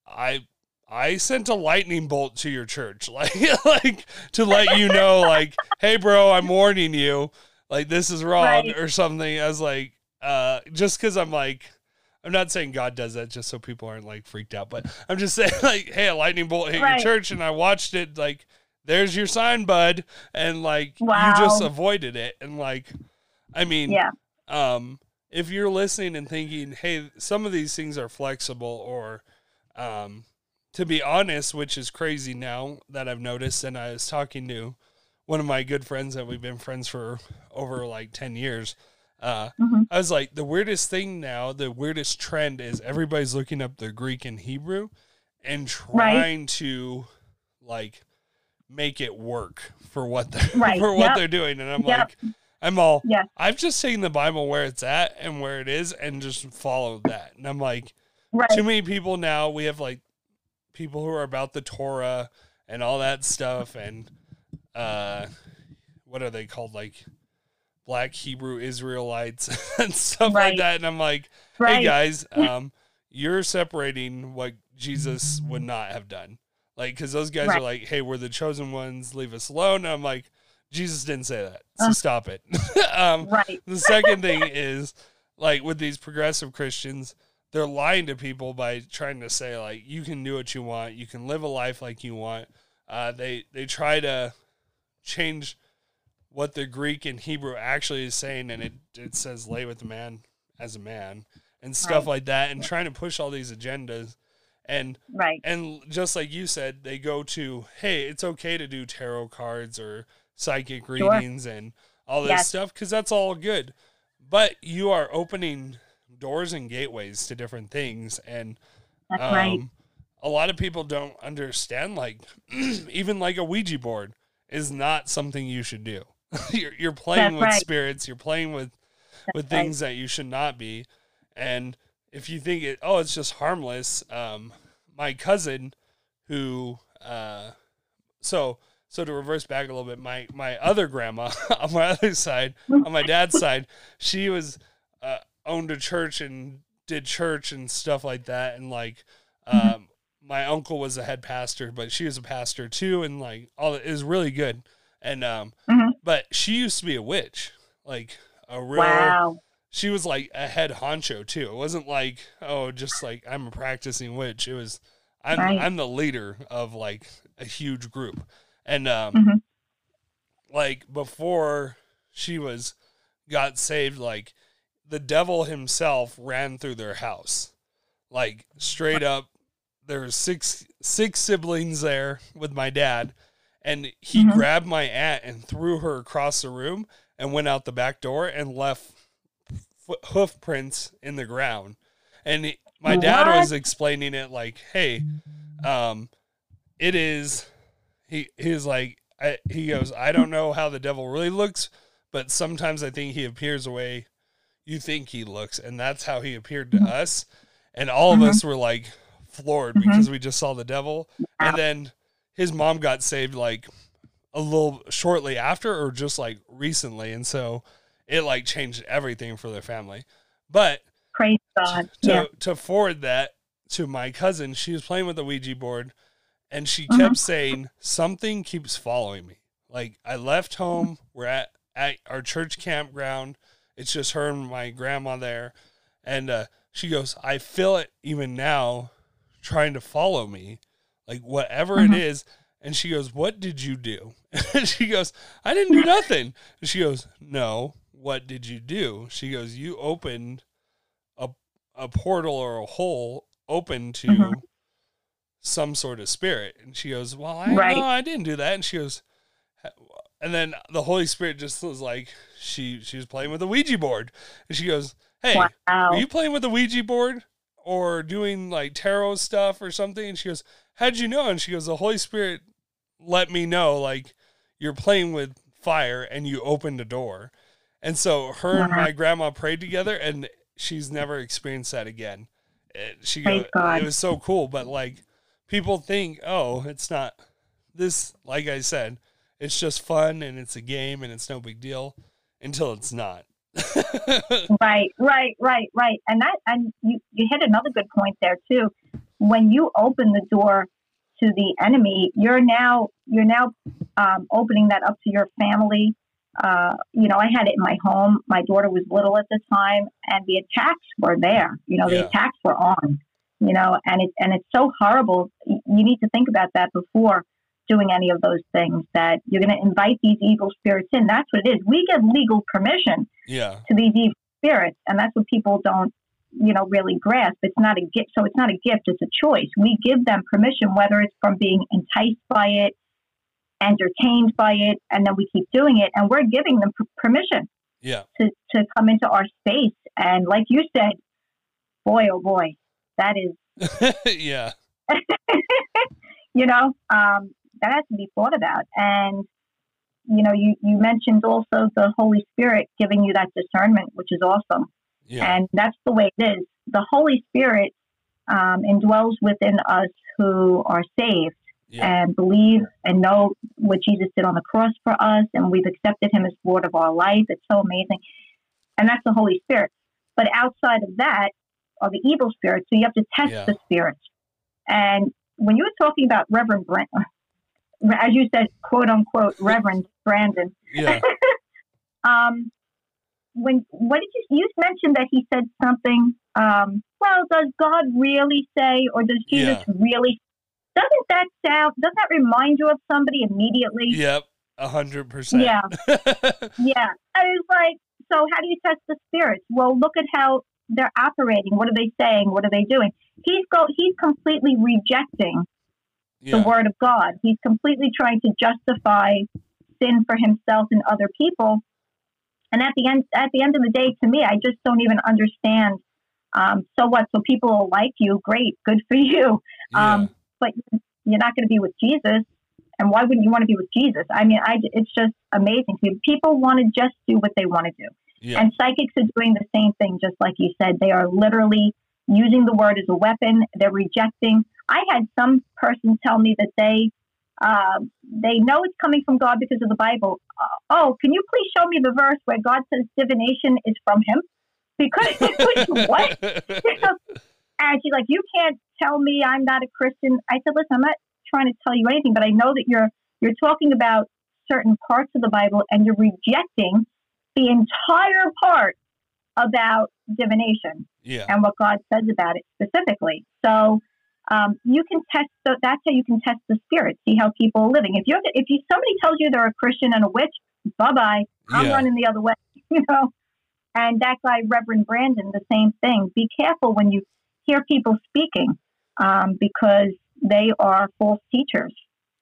I I sent a lightning bolt to your church, [LAUGHS] like like to let you know, like, hey bro, I'm warning you, like this is wrong Right. or something. I was like, uh, just because I'm like. I'm not saying God does that just so people aren't like freaked out, but I'm just [LAUGHS] saying like, hey, a lightning bolt hit Right. your church and I watched it. Like, there's your sign, bud, and like Wow. you just avoided it. And like, I mean, Yeah. um, if you're listening and thinking, hey, some of these things are flexible, or um, to be honest, which is crazy now that I've noticed, and I was talking to one of my good friends that we've been friends for over like 10 years. Uh, Mhm. I was like, the weirdest thing now, the weirdest trend is everybody's looking up the Greek and Hebrew and trying to like make it work for what they're [LAUGHS] Right. for what Yep. they're doing. And I'm Yep. like, I'm all Yeah. I've just taken the Bible where it's at and where it is and just followed that. And I'm like, Right. too many people now. We have like people who are about the Torah and all that stuff, and uh, what are they called? Like Black Hebrew Israelites [LAUGHS] and stuff like that. And I'm like, right. hey guys, um, you're separating what Jesus would not have done. Like, because those guys are like, hey, we're the chosen ones, leave us alone. And I'm like, Jesus didn't say that, so Uh. stop it. [LAUGHS] um, Right. the second thing is like with these progressive Christians, they're lying to people by trying to say like you can do what you want, you can live a life like you want. Uh, they they try to change what the Greek and Hebrew actually is saying, and it it says lay with the man as a man and stuff Right. like that, and trying to push all these agendas. And Right. and just like you said, they go to, hey, it's okay to do tarot cards or psychic Sure. readings and all this Yes. stuff because that's all good. But you are opening doors and gateways to different things. And That's um, right. a lot of people don't understand, like, [CLEARS THROAT] even like a Ouija board is not something you should do. [LAUGHS] you're, you're playing That's with right. spirits, you're playing with, with right. things that you should not be. And if you think it, oh, it's just harmless. Um, my cousin, who, uh, so so to reverse back a little bit, my my other grandma [LAUGHS] on my other side, on my dad's [LAUGHS] side, she was uh, owned a church and did church and stuff like that, and like, um, my uncle was a head pastor, but she was a pastor too, and like all it was really good, and um, Mhm. but she used to be a witch, like a real Wow. she was like a head honcho too. It wasn't like, oh, just like I'm a practicing witch. It was I'm Right. I'm the leader of like a huge group. And um Mhm. like before she was got saved, like the devil himself ran through their house. Like straight up there were six six siblings there with my dad and he Mhm. grabbed my aunt and threw her across the room and went out the back door and left hoof prints in the ground. And he- my dad was explaining it like, "Hey, um, it is." He he's like, I, he goes, "I don't know how the devil really looks, but sometimes I think he appears the way you think he looks, and that's how he appeared to us." And all of Mhm. us were like floored because we just saw the devil. And then his mom got saved like a little shortly after or just like recently and so it like changed everything for their family but Praise God. to Yeah. to forward that to my cousin she was playing with the ouija board and she Mhm. kept saying something keeps following me like i left home we're at at our church campground it's just her and my grandma there and uh, she goes i feel it even now trying to follow me like whatever it Mhm. is and she goes what did you do and [LAUGHS] she goes i didn't do nothing and she goes no what did you do she goes you opened a a portal or a hole open to Mhm. some sort of spirit. And she goes, Well, I Right. no, I didn't do that. And she goes, and then the Holy Spirit just was like, she she was playing with a Ouija board, and she goes, "Hey, wow. are you playing with a Ouija board or doing like tarot stuff or something?" And she goes, "How'd you know?" And she goes, "The Holy Spirit let me know like you're playing with fire and you opened a door." And so her and my grandma prayed together, and she's never experienced that again. And she goes, "It was so cool," but like people think, "Oh, it's not this." Like I said, it's just fun and it's a game and it's no big deal until it's not. [LAUGHS] Right, right, right, right. And that and you, you hit another good point there too. When you open the door to the enemy, you're now you're now um, opening that up to your family. Uh, you know, I had it in my home. My daughter was little at the time, and the attacks were there. You know, Yeah. the attacks were on. You know, and it and it's so horrible. You need to think about that before doing any of those things. That you're going to invite these evil spirits in. That's what it is. We give legal permission yeah. to these evil spirits, and that's what people don't, you know, really grasp. It's not a gift, so it's not a gift; it's a choice. We give them permission, whether it's from being enticed by it, entertained by it, and then we keep doing it, and we're giving them permission Yeah. to to come into our space. And like you said, boy, oh boy, that is, [LAUGHS] yeah. [LAUGHS] you know, um, that has to be thought about. And you know, you you mentioned also the Holy Spirit giving you that discernment, which is awesome. Yeah. And that's the way it is. The Holy Spirit um, indwells within us who are saved Yeah. and believe and know what Jesus did on the cross for us, and we've accepted Him as Lord of our life. It's so amazing. And that's the Holy Spirit. But outside of that are the evil spirits, so you have to test Yeah. the spirits. And when you were talking about Reverend Brand, [LAUGHS] as you said, quote unquote, Reverend Brandon, Yeah. [LAUGHS] um, when what did you you mentioned that he said something? Um, well, does God really say, or does Jesus really? Doesn't that sound? Doesn't that remind you of somebody immediately? Yep. A hundred percent. Yeah. [LAUGHS] Yeah, I was like, so how do you test the spirits? Well, look at how they're operating. What are they saying? What are they doing? He's go. He's completely rejecting the word of God. He's completely trying to justify sin for himself and other people. And at the end, at the end of the day, to me, I just don't even understand. Um, so what? So people will like you. Great, good for you. [LAUGHS] Yeah. Um, but you're not going to be with Jesus. And why wouldn't you want to be with Jesus? I mean, I, it's just amazing. People want to just do what they want to do. yeah. And psychics are doing the same thing, just like you said. They are literally using the word as a weapon. They're rejecting. I had some person tell me that they uh, they know it's coming from God because of the Bible. Uh, oh, can you please show me the verse where God says divination is from Him? Because what? [LAUGHS] and she's like, you can't tell me I'm not a Christian. I said, listen, I'm not trying to tell you anything, but I know that you're you're talking about certain parts of the Bible and you're rejecting the entire part about divination yeah. and what God says about it specifically. So um, you can test. The, that's how you can test the spirit. See how people are living. If you if you somebody tells you they're a Christian and a witch, bye bye. I'm Yeah. running the other way. [LAUGHS] You know. And that guy, Reverend Brandon, the same thing. Be careful when you hear people speaking, um, because they are false teachers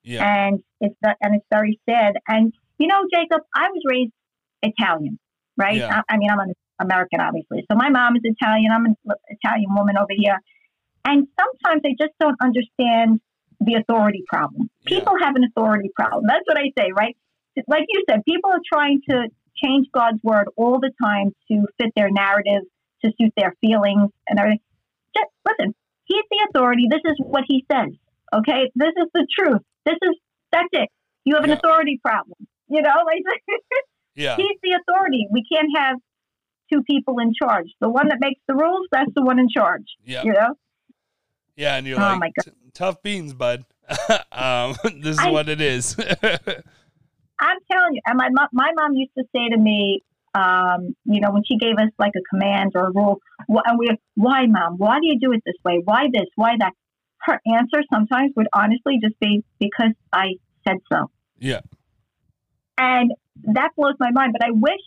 Yeah. and it's that, and it's very sad. And you know, Jacob, I was raised Italian, right? Yeah. I, I mean, I'm an American, obviously. So my mom is Italian. I'm an Italian woman over here, and sometimes they just don't understand the authority problem. Yeah. People have an authority problem. That's what I say, right? Like you said, people are trying to change God's word all the time to fit their narrative, to suit their feelings and everything. Just listen. He's the authority. This is what he says. Okay, this is the truth. This is that's it. You have an Yeah. authority problem. You know, [LAUGHS] like Yeah. he's the authority. We can't have two people in charge. The one that makes the rules, that's the one in charge. Yeah. You know? Yeah. And you're Oh like, tough beans, bud. [LAUGHS] um, [LAUGHS] this is I- what it is. [LAUGHS] I'm telling you. And my mom, my mom used to say to me, um, you know, when she gave us like a command or a rule, and we, why, mom? Why do you do it this way? Why this? Why that? Her answer sometimes would honestly just be because I said so. yeah. and that blows my mind. But I wish,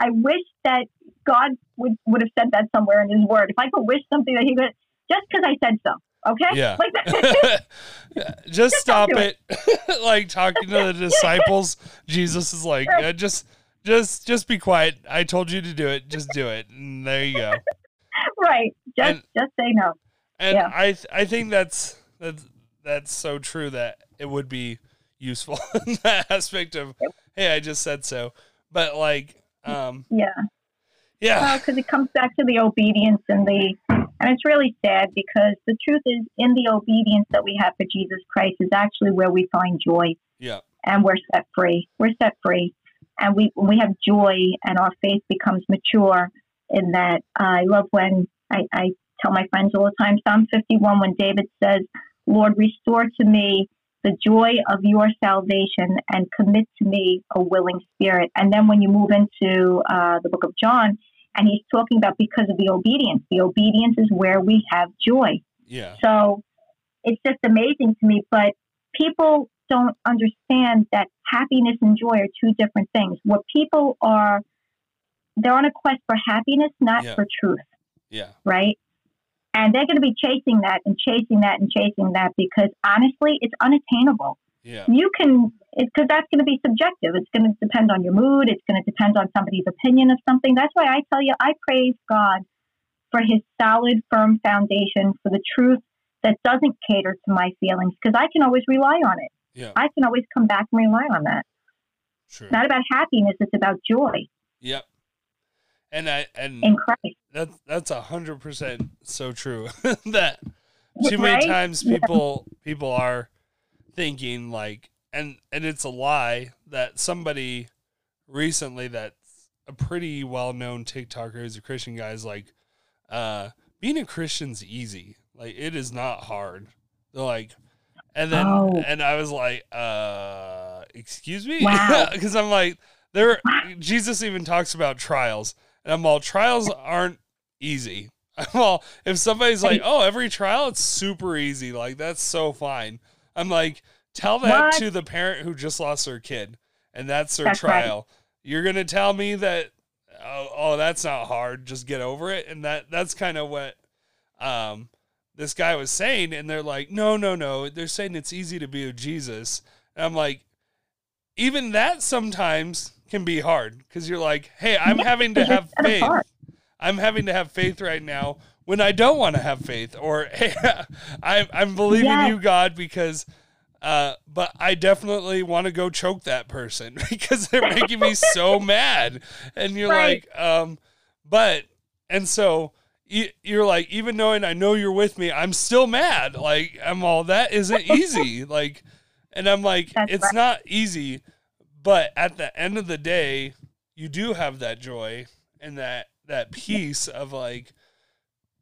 I wish that God would, would have said that somewhere in His Word. If I could wish something that He could, just because I said so. Okay. Yeah. Like that. [LAUGHS] just stop do it. [LAUGHS] like talking to the [LAUGHS] disciples, Jesus is like, "Yeah, just, just, just be quiet. I told you to do it. Just do it. And there you go. right. Just And- just say no. And Yeah. I, th- I think that's that's that's so true that it would be useful in that aspect of, hey, I just said so. But like, um, Yeah. yeah, Well, because it comes back to the obedience and the, and it's really sad because the truth is, in the obedience that we have for Jesus Christ is actually where we find joy yeah, and we're set free. We're set free, and we we have joy and our faith becomes mature. In that, I love when I, I tell my friends all the time. Psalm fifty one, when David says, "Lord, restore to me." The joy of your salvation and commit to me a willing spirit. And then when you move into uh, the book of John, and he's talking about because of the obedience. The obedience is where we have joy. yeah, So it's just amazing to me. But people don't understand that happiness and joy are two different things. What people are, they're on a quest for happiness, not Yeah. for truth, yeah, right? And they're going to be chasing that and chasing that and chasing that because honestly, it's unattainable yeah, you can because that's going to be subjective it's going to depend on your mood it's going to depend on somebody's opinion of something that's why i tell you i praise god for his solid firm foundation for the truth that doesn't cater to my feelings because i can always rely on it yeah, i can always come back and rely on that true. it's not about happiness it's about joy Yep. And I and in christ that's that's a hundred percent so true. [LAUGHS] that too many Right? times Yeah. people people are thinking like and and it's a lie that somebody recently that's a pretty well known TikToker who's a Christian guy is like, uh, being a Christian's easy. Like it is not hard. They're like and then Oh. and I was like, uh excuse me? Wow. [LAUGHS] Because I'm like, there Jesus even talks about trials. And I'm all trials aren't easy. [LAUGHS] I'm all if somebody's like, oh, every trial it's super easy, like that's so fine. I'm like, tell that What? to the parent who just lost their kid, and that's their That's right. trial. You're gonna tell me that, oh, oh, that's not hard. Just get over it, and that that's kind of what, um, this guy was saying. And they're like, no, no, no. They're saying it's easy to be with Jesus. And I'm like, even that sometimes can be hard because you're like, hey, I'm Yeah, having to [LAUGHS] have faith. I'm having to have faith right now when I don't want to have faith, or [LAUGHS] hey, I, I'm believing Yes. you, God, because, uh, but I definitely want to go choke that person [LAUGHS] because they're making me so [LAUGHS] mad, and you're Right. like, um, but, and so you, you're like, even knowing I know you're with me, I'm still mad. Like I'm all that isn't easy, like, and I'm like, That's it's right. not easy, but at the end of the day, you do have that joy and that that peace of like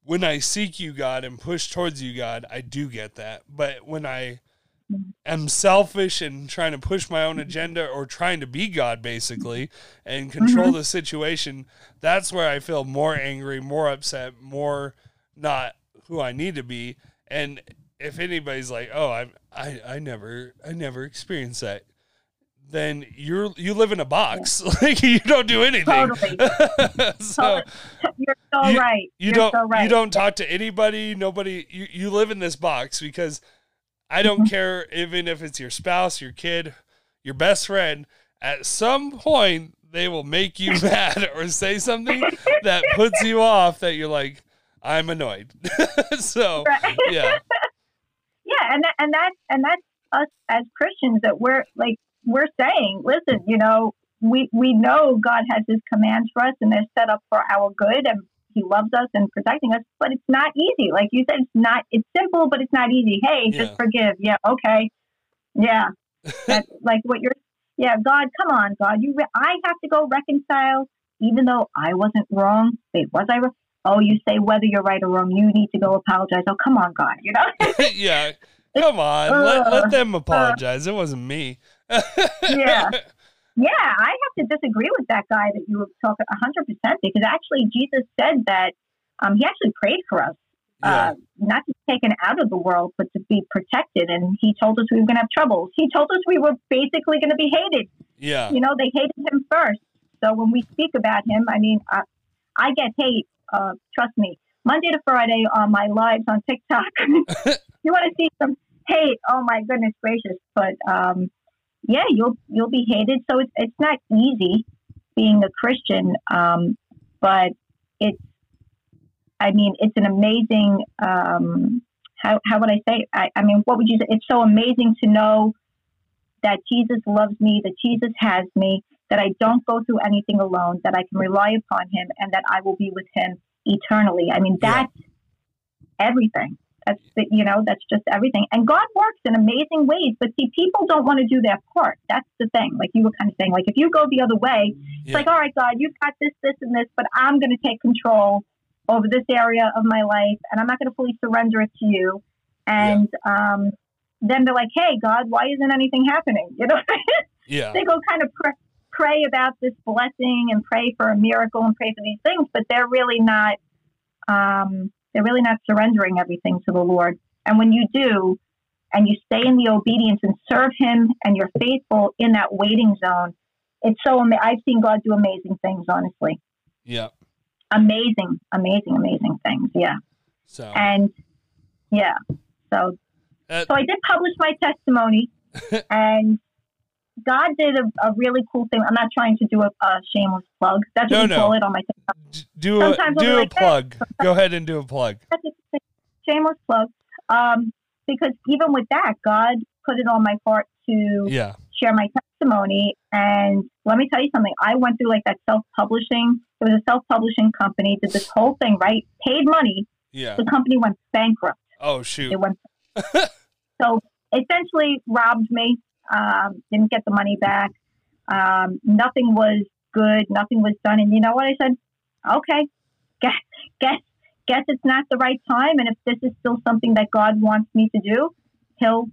when I seek you, God, and push towards you, God, I do get that. But when I am selfish and trying to push my own agenda or trying to be God, basically, and control mm-hmm. the situation, that's where I feel more angry, more upset, more not who I need to be. And if anybody's like, "Oh, I'm, I, I never, I never experienced that," then you're you live in a box, [LAUGHS] like you don't do anything. Totally. [LAUGHS] so You're so You- right. you You're don't so right. you don't talk to anybody nobody you, you live in this box because i don't Mm-hmm. care even if it's your spouse your kid your best friend at some point they will make you [LAUGHS] mad or say something that puts you off that you're like i'm annoyed so Right. yeah yeah, and that, and that and that's us as Christians that we're like we're saying, listen, you know, we we know God has His commands for us, and they're set up for our good, and He loves us and protecting us. But it's not easy, like you said. It's not. It's simple, but it's not easy. Hey, Yeah. just forgive. Yeah, okay. Yeah, [LAUGHS] that's like what you're. Yeah, God, come on, God. You, re- I have to go reconcile, even though I wasn't wrong. Wait, was I wrong? Oh, you say whether you're right or wrong, you need to go apologize. Oh, come on, God. You know. [LAUGHS] yeah come on let, let [LAUGHS] uh, them uh, apologize it wasn't me Yeah. [LAUGHS] Yeah, I have to disagree with that guy that you were talking 100% because actually Jesus said that um, he actually prayed for us, Yeah. uh, not to be taken out of the world, but to be protected. And he told us we were going to have troubles. He told us we were basically going to be hated. yeah You know, they hated him first. So when we speak about him, I mean, I, I get hate. Uh, trust me, Monday to Friday on my lives on TikTok. [LAUGHS] [LAUGHS] you want to see some hate? Oh my goodness gracious! But um, yeah, you'll you'll be hated. So it's it's not easy being a Christian, um, but it's. I mean, it's an amazing. Um, how how would I say? I, I mean, what would you say? It's so amazing to know that Jesus loves me, that Jesus has me, that I don't go through anything alone, that I can rely upon Him, and that I will be with Him eternally. I mean, that's yeah. everything. That's the, you know, that's just everything. And God works in amazing ways, but see, people don't want to do their part. That's the thing. Like you were kind of saying, like if you go the other way, it's like, all right, God, you've got this, this, and this, but I'm going to take control over this area of my life, and I'm not going to fully surrender it to you. And yeah. um, then they're like, hey, God, why isn't anything happening? [LAUGHS] You know, yeah. they go kind of pr- pray about this blessing and pray for a miracle and pray for these things, but they're really not. Um, they're really not surrendering everything to the Lord. And when you do, and you stay in the obedience and serve Him, and you're faithful in that waiting zone, it's so. Ama- I've seen God do amazing things. Honestly. Yeah. Amazing, amazing, amazing things. Yeah. So. And yeah. So. Uh, so I did publish my testimony, [LAUGHS] and God did a, a, really cool thing. I'm not trying to do a, a shameless plug. That's what no, no. call it on my TikTok. Do a, do a like, plug. Hey. Go ahead and do a plug. [LAUGHS] Shameless plug. Um, because even with that, God put it on my heart to yeah. share my testimony. And let me tell you something. I went through like that self-publishing. It was a self-publishing company. Did this whole thing right. Paid money. Yeah. The company went bankrupt. Oh shoot. It went. [LAUGHS] so essentially robbed me um, didn't get the money back. Um, nothing was good. Nothing was done. And you know what? I said, okay, guess, guess, guess it's not the right time. And if this is still something that God wants me to do, He'll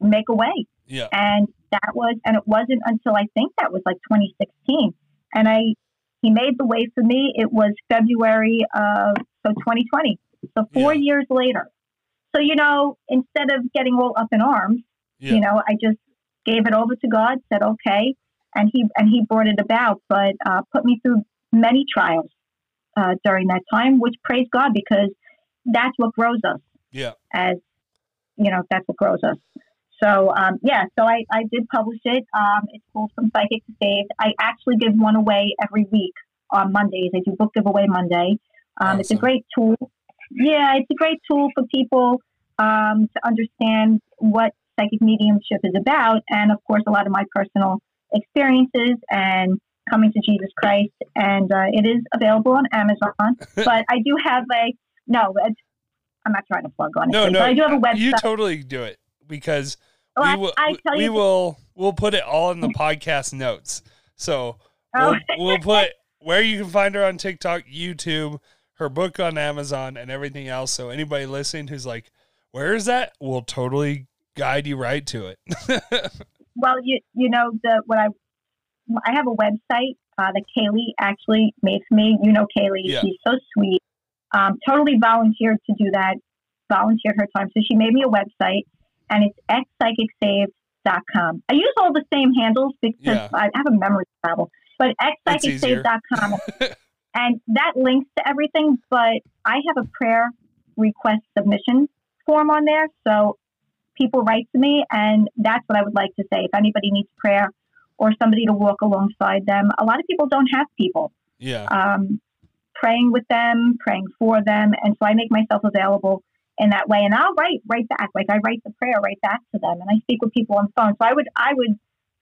make a way. Yeah. And that was, and it wasn't until I think that was like 2016. And I, he made the way for me. It was February of so 2020. So four yeah. years later. So you know, instead of getting all up in arms, yeah. you know, I just gave it over to God, said okay, and he and he brought it about, but uh, put me through many trials uh, during that time, which praise God because that's what grows us. Yeah. As you know, that's what grows us. So um, yeah, so I, I did publish it. Um, it's called From Psychic to Saved. I actually give one away every week on Mondays. I do book giveaway Monday. Um, awesome. It's a great tool. Yeah, it's a great tool for people um, to understand what psychic mediumship is about, and of course, a lot of my personal experiences and coming to Jesus Christ. And uh, it is available on Amazon. [LAUGHS] but I do have a no. I'm not trying to plug on it. No, no. But I do have a website. You totally do it because well, we will. I, I we will. We'll put it all in the [LAUGHS] podcast notes. So oh. we'll, we'll [LAUGHS] put where you can find her on TikTok, YouTube, her book on Amazon, and everything else. So anybody listening who's like, "Where is that?" We'll totally guide you right to it. [LAUGHS] well, you you know the what I I have a website uh, that Kaylee actually made for me. You know Kaylee, yeah. she's so sweet. Um, totally volunteered to do that. Volunteered her time, so she made me a website, and it's xpsychicsave.com. I use all the same handles because yeah. I have a memory problem, but xpsychicsave.com. [LAUGHS] and that links to everything. But I have a prayer request submission form on there, so people write to me, and that's what I would like to say. If anybody needs prayer or somebody to walk alongside them, a lot of people don't have people. Yeah. Um, praying with them, praying for them, and so I make myself available in that way. And I'll write right back, like I write the prayer right back to them, and I speak with people on the phone. So I would I would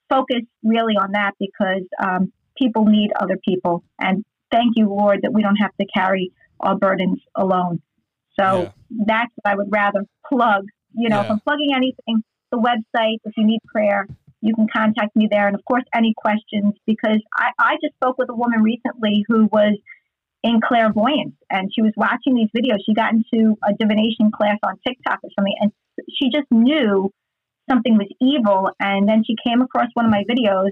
focus really on that because um, people need other people, and thank you, Lord, that we don't have to carry our burdens alone. So yeah. that's what I would rather plug you know, yeah. if I'm plugging anything, the website, if you need prayer, you can contact me there. And of course, any questions, because I, I just spoke with a woman recently who was in clairvoyance and she was watching these videos. She got into a divination class on TikTok or something, and she just knew something was evil. And then she came across one of my videos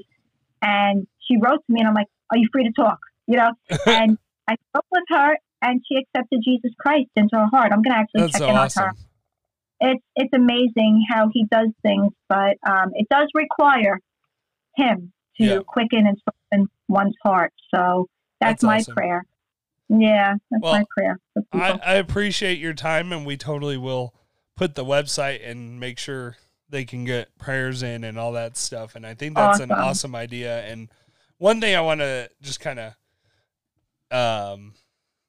and she wrote to me, and I'm like, Are you free to talk? You know? [LAUGHS] and I spoke with her and she accepted Jesus Christ into her heart. I'm going to actually That's check so in awesome. on her it's it's amazing how he does things, but um, it does require him to yeah. quicken and soften one's heart. So that's, that's my awesome. prayer. Yeah, that's Well, my prayer. I, I appreciate your time, and we totally will put the website and make sure they can get prayers in and all that stuff. And I think that's an Awesome. awesome idea. And one thing I want to just kind of um,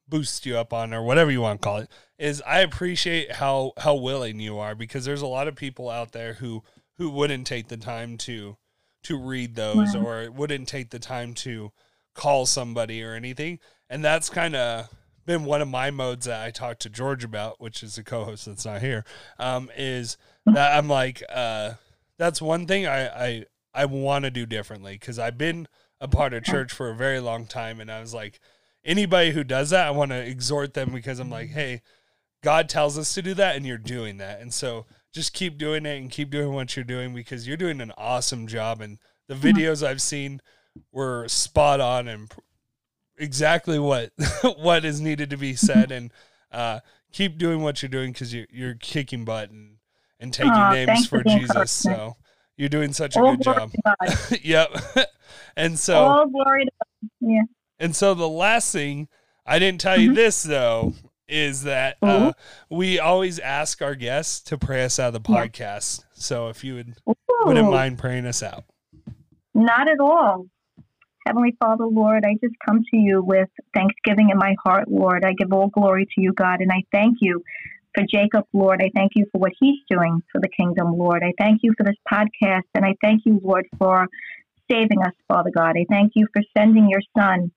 boost you up on, or whatever you want to call it, is I appreciate how how willing you are because there's a lot of people out there who who wouldn't take the time to to read those Right. or wouldn't take the time to call somebody or anything. And that's kind of been one of my modes that I talked to George about, which is a co-host that's not here. Um, is that I'm like, uh, that's one thing I I I want to do differently because I've been a part of church for a very long time, and I was like, anybody who does that, I want to exhort them because I'm like, hey, God tells us to do that, and you're doing that, and so just keep doing it and keep doing what you're doing because you're doing an awesome job, and the videos I've seen were spot on and exactly what [LAUGHS] what is needed to be said, and uh, keep doing what you're doing because you're you're kicking butt and and taking names for Jesus. So you're doing such a All good job. [LAUGHS] yep. [LAUGHS] and so All glory. Yeah. and so the last thing I didn't tell you this though is that uh, we always ask our guests to pray us out of the Yeah. podcast. So if you would wouldn't mind praying us out. Not at all. Heavenly Father, Lord, I just come to you with thanksgiving in my heart, Lord. I give all glory to you, God, and I thank you for Jacob, Lord. I thank you for what he's doing for the kingdom, Lord. I thank you for this podcast, and I thank you, Lord, for saving us, Father God. I thank you for sending your Son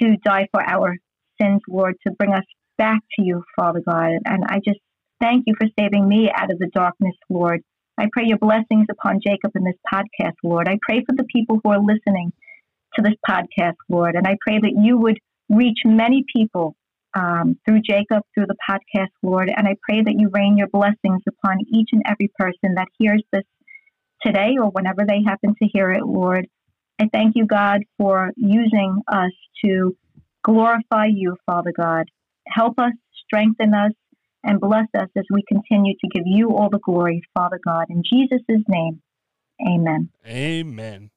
to die for our sins, Lord, to bring us back to you, Father God. And I just thank you for saving me out of the darkness, Lord. I pray your blessings upon Jacob in this podcast, Lord. I pray for the people who are listening to this podcast, Lord. And I pray that you would reach many people um, through Jacob, through the podcast, Lord. And I pray that you rain your blessings upon each and every person that hears this today or whenever they happen to hear it, Lord. I thank you, God, for using us to glorify you, Father God. Help us, strengthen us, and bless us as we continue to give you all the glory, Father God. In Jesus' name, amen. Amen.